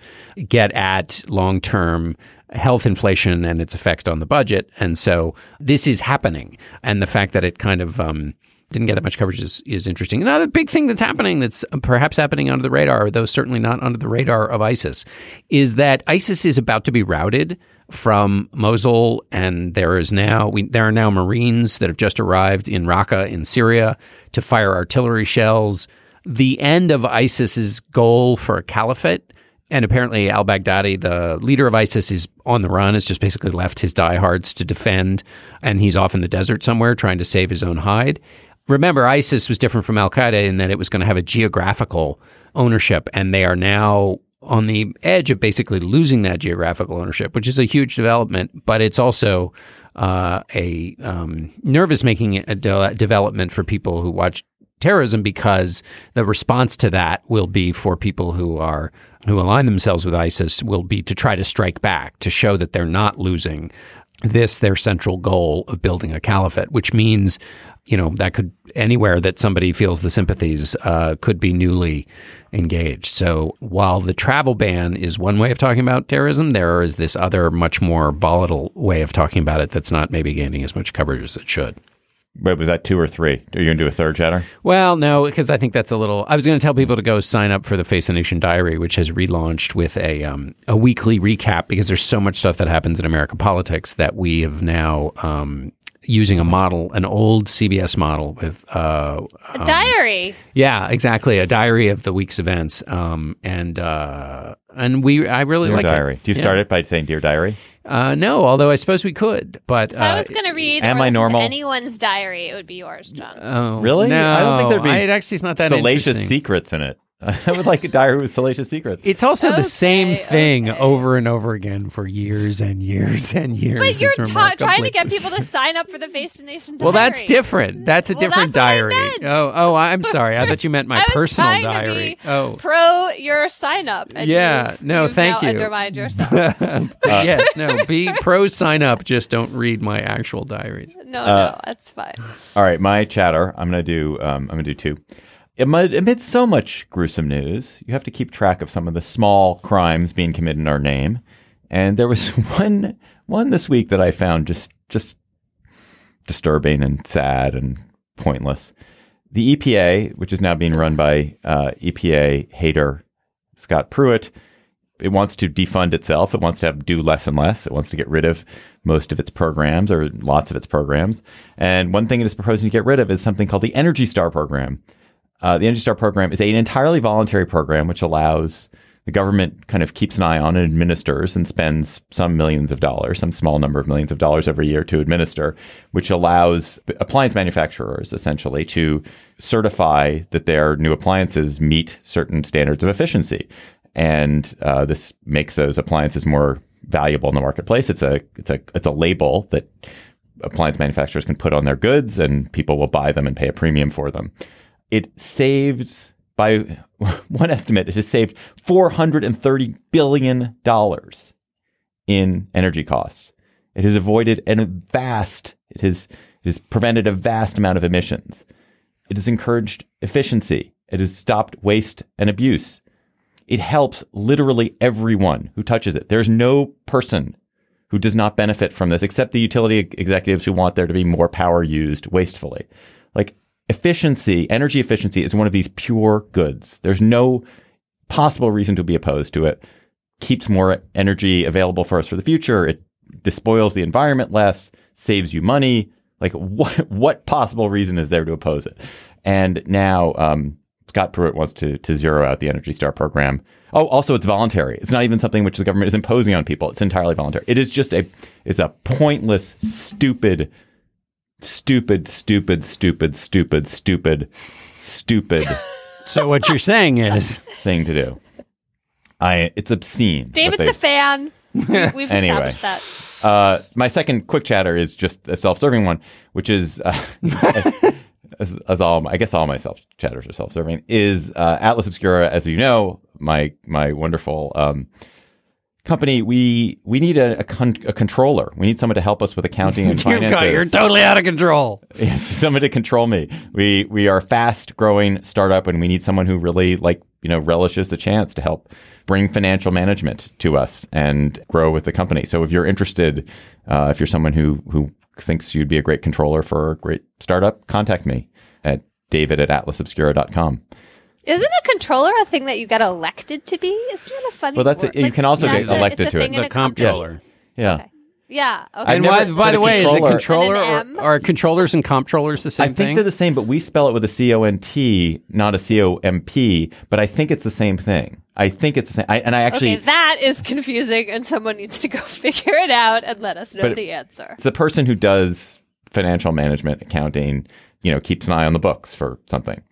get at long term health inflation and its effect on the budget. And so this is happening, and the fact that it kind of um, didn't get that much coverage is, is interesting. Another big thing that's happening that's perhaps happening under the radar, though certainly not under the radar of ISIS, is that ISIS is about to be routed from Mosul, and there is now we, there are now Marines that have just arrived in Raqqa in Syria to fire artillery shells. The end of ISIS's goal for a caliphate and apparently, al Baghdadi, the leader of ISIS, is on the run, has just basically left his diehards to defend, and he's off in the desert somewhere trying to save his own hide. Remember, ISIS was different from Al Qaeda in that it was going to have a geographical ownership, and they are now on the edge of basically losing that geographical ownership, which is a huge development, but it's also uh, a um, nervous making de- development for people who watch terrorism because the response to that will be for people who are who align themselves with ISIS will be to try to strike back to show that they're not losing this their central goal of building a caliphate which means you know that could anywhere that somebody feels the sympathies uh, could be newly engaged. So while the travel ban is one way of talking about terrorism there is this other much more volatile way of talking about it that's not maybe gaining as much coverage as it should Wait, was that two or three? Are you going to do a third chatter? Well, no, because I think that's a little. I was going to tell people to go sign up for the Face the Nation Diary, which has relaunched with a um, a weekly recap because there's so much stuff that happens in American politics that we have now um, using a model, an old CBS model with uh, A um, diary. Yeah, exactly, a diary of the week's events, um, and uh, and we I really Dear like Diary. it. Do you Yeah. start it by saying Dear Diary? Uh, no, although I suppose we could, but If I uh, was going to read am I normal? anyone's diary, it would be yours, John. Oh, Really? No, I don't think there'd be I- it actually is not that salacious interesting. secrets in it. I would like a diary with salacious secrets. It's also the same Okay, thing over and over again for years and years and years. But you're ta- trying to get people to sign up for the Face the Nation diary. Well, that's different. That's a Well, different that's what I diary. meant. Oh, oh, I'm sorry. I thought you meant my I was personal trying to diary. be Oh, pro your sign up. And yeah. you've- No, you've thank now you. Undermined yourself. yes. No. Be pro. Sign up. Just don't read my actual diaries. No, Uh, no, that's fine. All right, my chatter. I'm going to do. Um, I'm going to do two. Amid, so much gruesome news, you have to keep track of some of the small crimes being committed in our name. And there was one one this week that I found just just disturbing and sad and pointless. The EPA, which is now being run by uh, EPA hater Scott Pruitt, it wants to defund itself. It wants to have do less and less. It wants to get rid of most of its programs or lots of its programs. And one thing it is proposing to get rid of is something called the Energy Star program. Uh, the Energy Star program is an entirely voluntary program which allows the government kind of keeps an eye on and administers and spends some millions of dollars, some small number of millions of dollars every year to administer, which allows appliance manufacturers essentially to certify that their new appliances meet certain standards of efficiency. And uh, this makes those appliances more valuable in the marketplace. It's a it's a it's a label that appliance manufacturers can put on their goods, and people will buy them and pay a premium for them. It saves by one estimate, it has saved four hundred and thirty billion dollars in energy costs. It has avoided a vast. It has it has prevented a vast amount of emissions. It has encouraged efficiency. It has stopped waste and abuse. It helps literally everyone who touches it. There's no person who does not benefit from this except the utility executives who want there to be more power used wastefully. Efficiency, energy efficiency is one of these pure goods. There's no possible reason to be opposed to it. keeps more energy available for us for the future. It despoils the environment less, saves you money. Like what what possible reason is there to oppose it? And now um, Scott Pruitt wants to to zero out the Energy Star program. Oh, also it's voluntary. It's not even something which the government is imposing on people. It's entirely voluntary. It is just a it's a pointless, stupid, stupid, stupid, stupid, stupid, stupid, stupid. so what you're saying is thing to do. I it's obscene. David's they- a fan. We- We've Anyway. established that. Uh, my second quick chatter is just a self-serving one, which is uh, as, as all I guess all my self chatters are self-serving. Is uh, Atlas Obscura, as you know, my my wonderful um, company. We we need a, a, con- a controller. We need someone to help us with accounting and You're, finances. you're totally out of control. Yes, someone to control me. We we are a fast growing startup, and we need someone who really like you know relishes the chance to help bring financial management to us and grow with the company. So if you're interested, uh, if you're someone who who thinks you'd be a great controller for a great startup, contact me at david at atlasobscura.com. Isn't a controller a thing that you get elected to be? Isn't that a funny? Well, that's word? it. You can also yeah, get it's a- elected it's a to thing it. in The a comptroller. Yeah. Yeah. Okay. I've And never by, by the a way, is a controller- controller And an or are controllers and comptrollers the same thing? I think thing? they're the same, but we spell it with a C O N T, not a C O M P. But I think it's the same thing. I think it's the same. I, and I actually, okay, that is confusing, and someone needs to go figure it out and let us know But the answer. It's a person who does financial management, accounting, you know, keeps an eye on the books for something.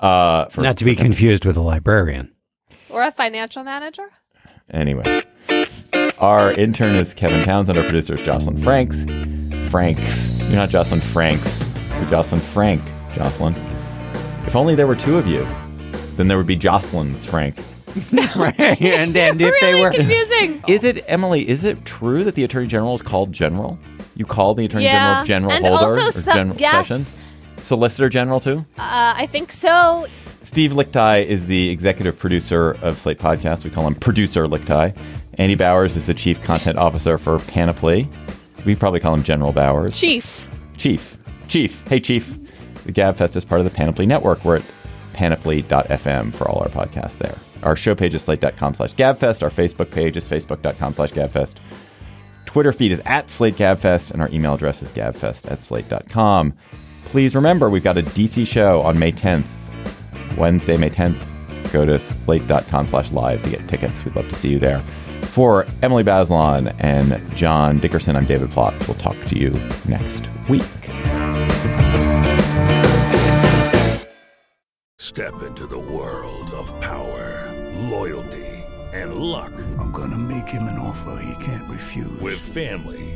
Uh, for, Not to be confused with a librarian. Or a financial manager. Anyway, our intern is Kevin Townsend. Our producer is Jocelyn Franks. Franks. You're not Jocelyn Franks. You're Jocelyn Frank. Jocelyn. If only there were two of you, then there would be Jocelyn's Frank. right. And, and if they were. confusing. Is it Emily? Is it true that the Attorney General is called General? You call the Attorney Yeah. General General And Holder also or some- General yes. Sessions? Solicitor General too. Uh, I think so. Steve Lickteig is the executive producer of Slate Podcast. We call him Producer Lickteig. Andy Bowers is the chief content officer for Panoply. We probably call him General Bowers. Chief. Chief. Chief. Hey, Chief. The GabFest is part of the Panoply Network. We're at panoply.fm for all our podcasts there. Our show page is slate.com slash gabfest. Our Facebook page is facebook.com slash gabfest. Twitter feed is at Slate Gabfest, and our email address is gabfest at slate.com. Please remember, we've got a DC show on May 10th, Wednesday, May 10th. Go to slate.com slash live to get tickets. We'd love to see you there. For Emily Bazelon and John Dickerson, I'm David Plotz. We'll talk to you next week. Step into the world of power, loyalty, and luck. I'm gonna make him an offer he can't refuse. With family,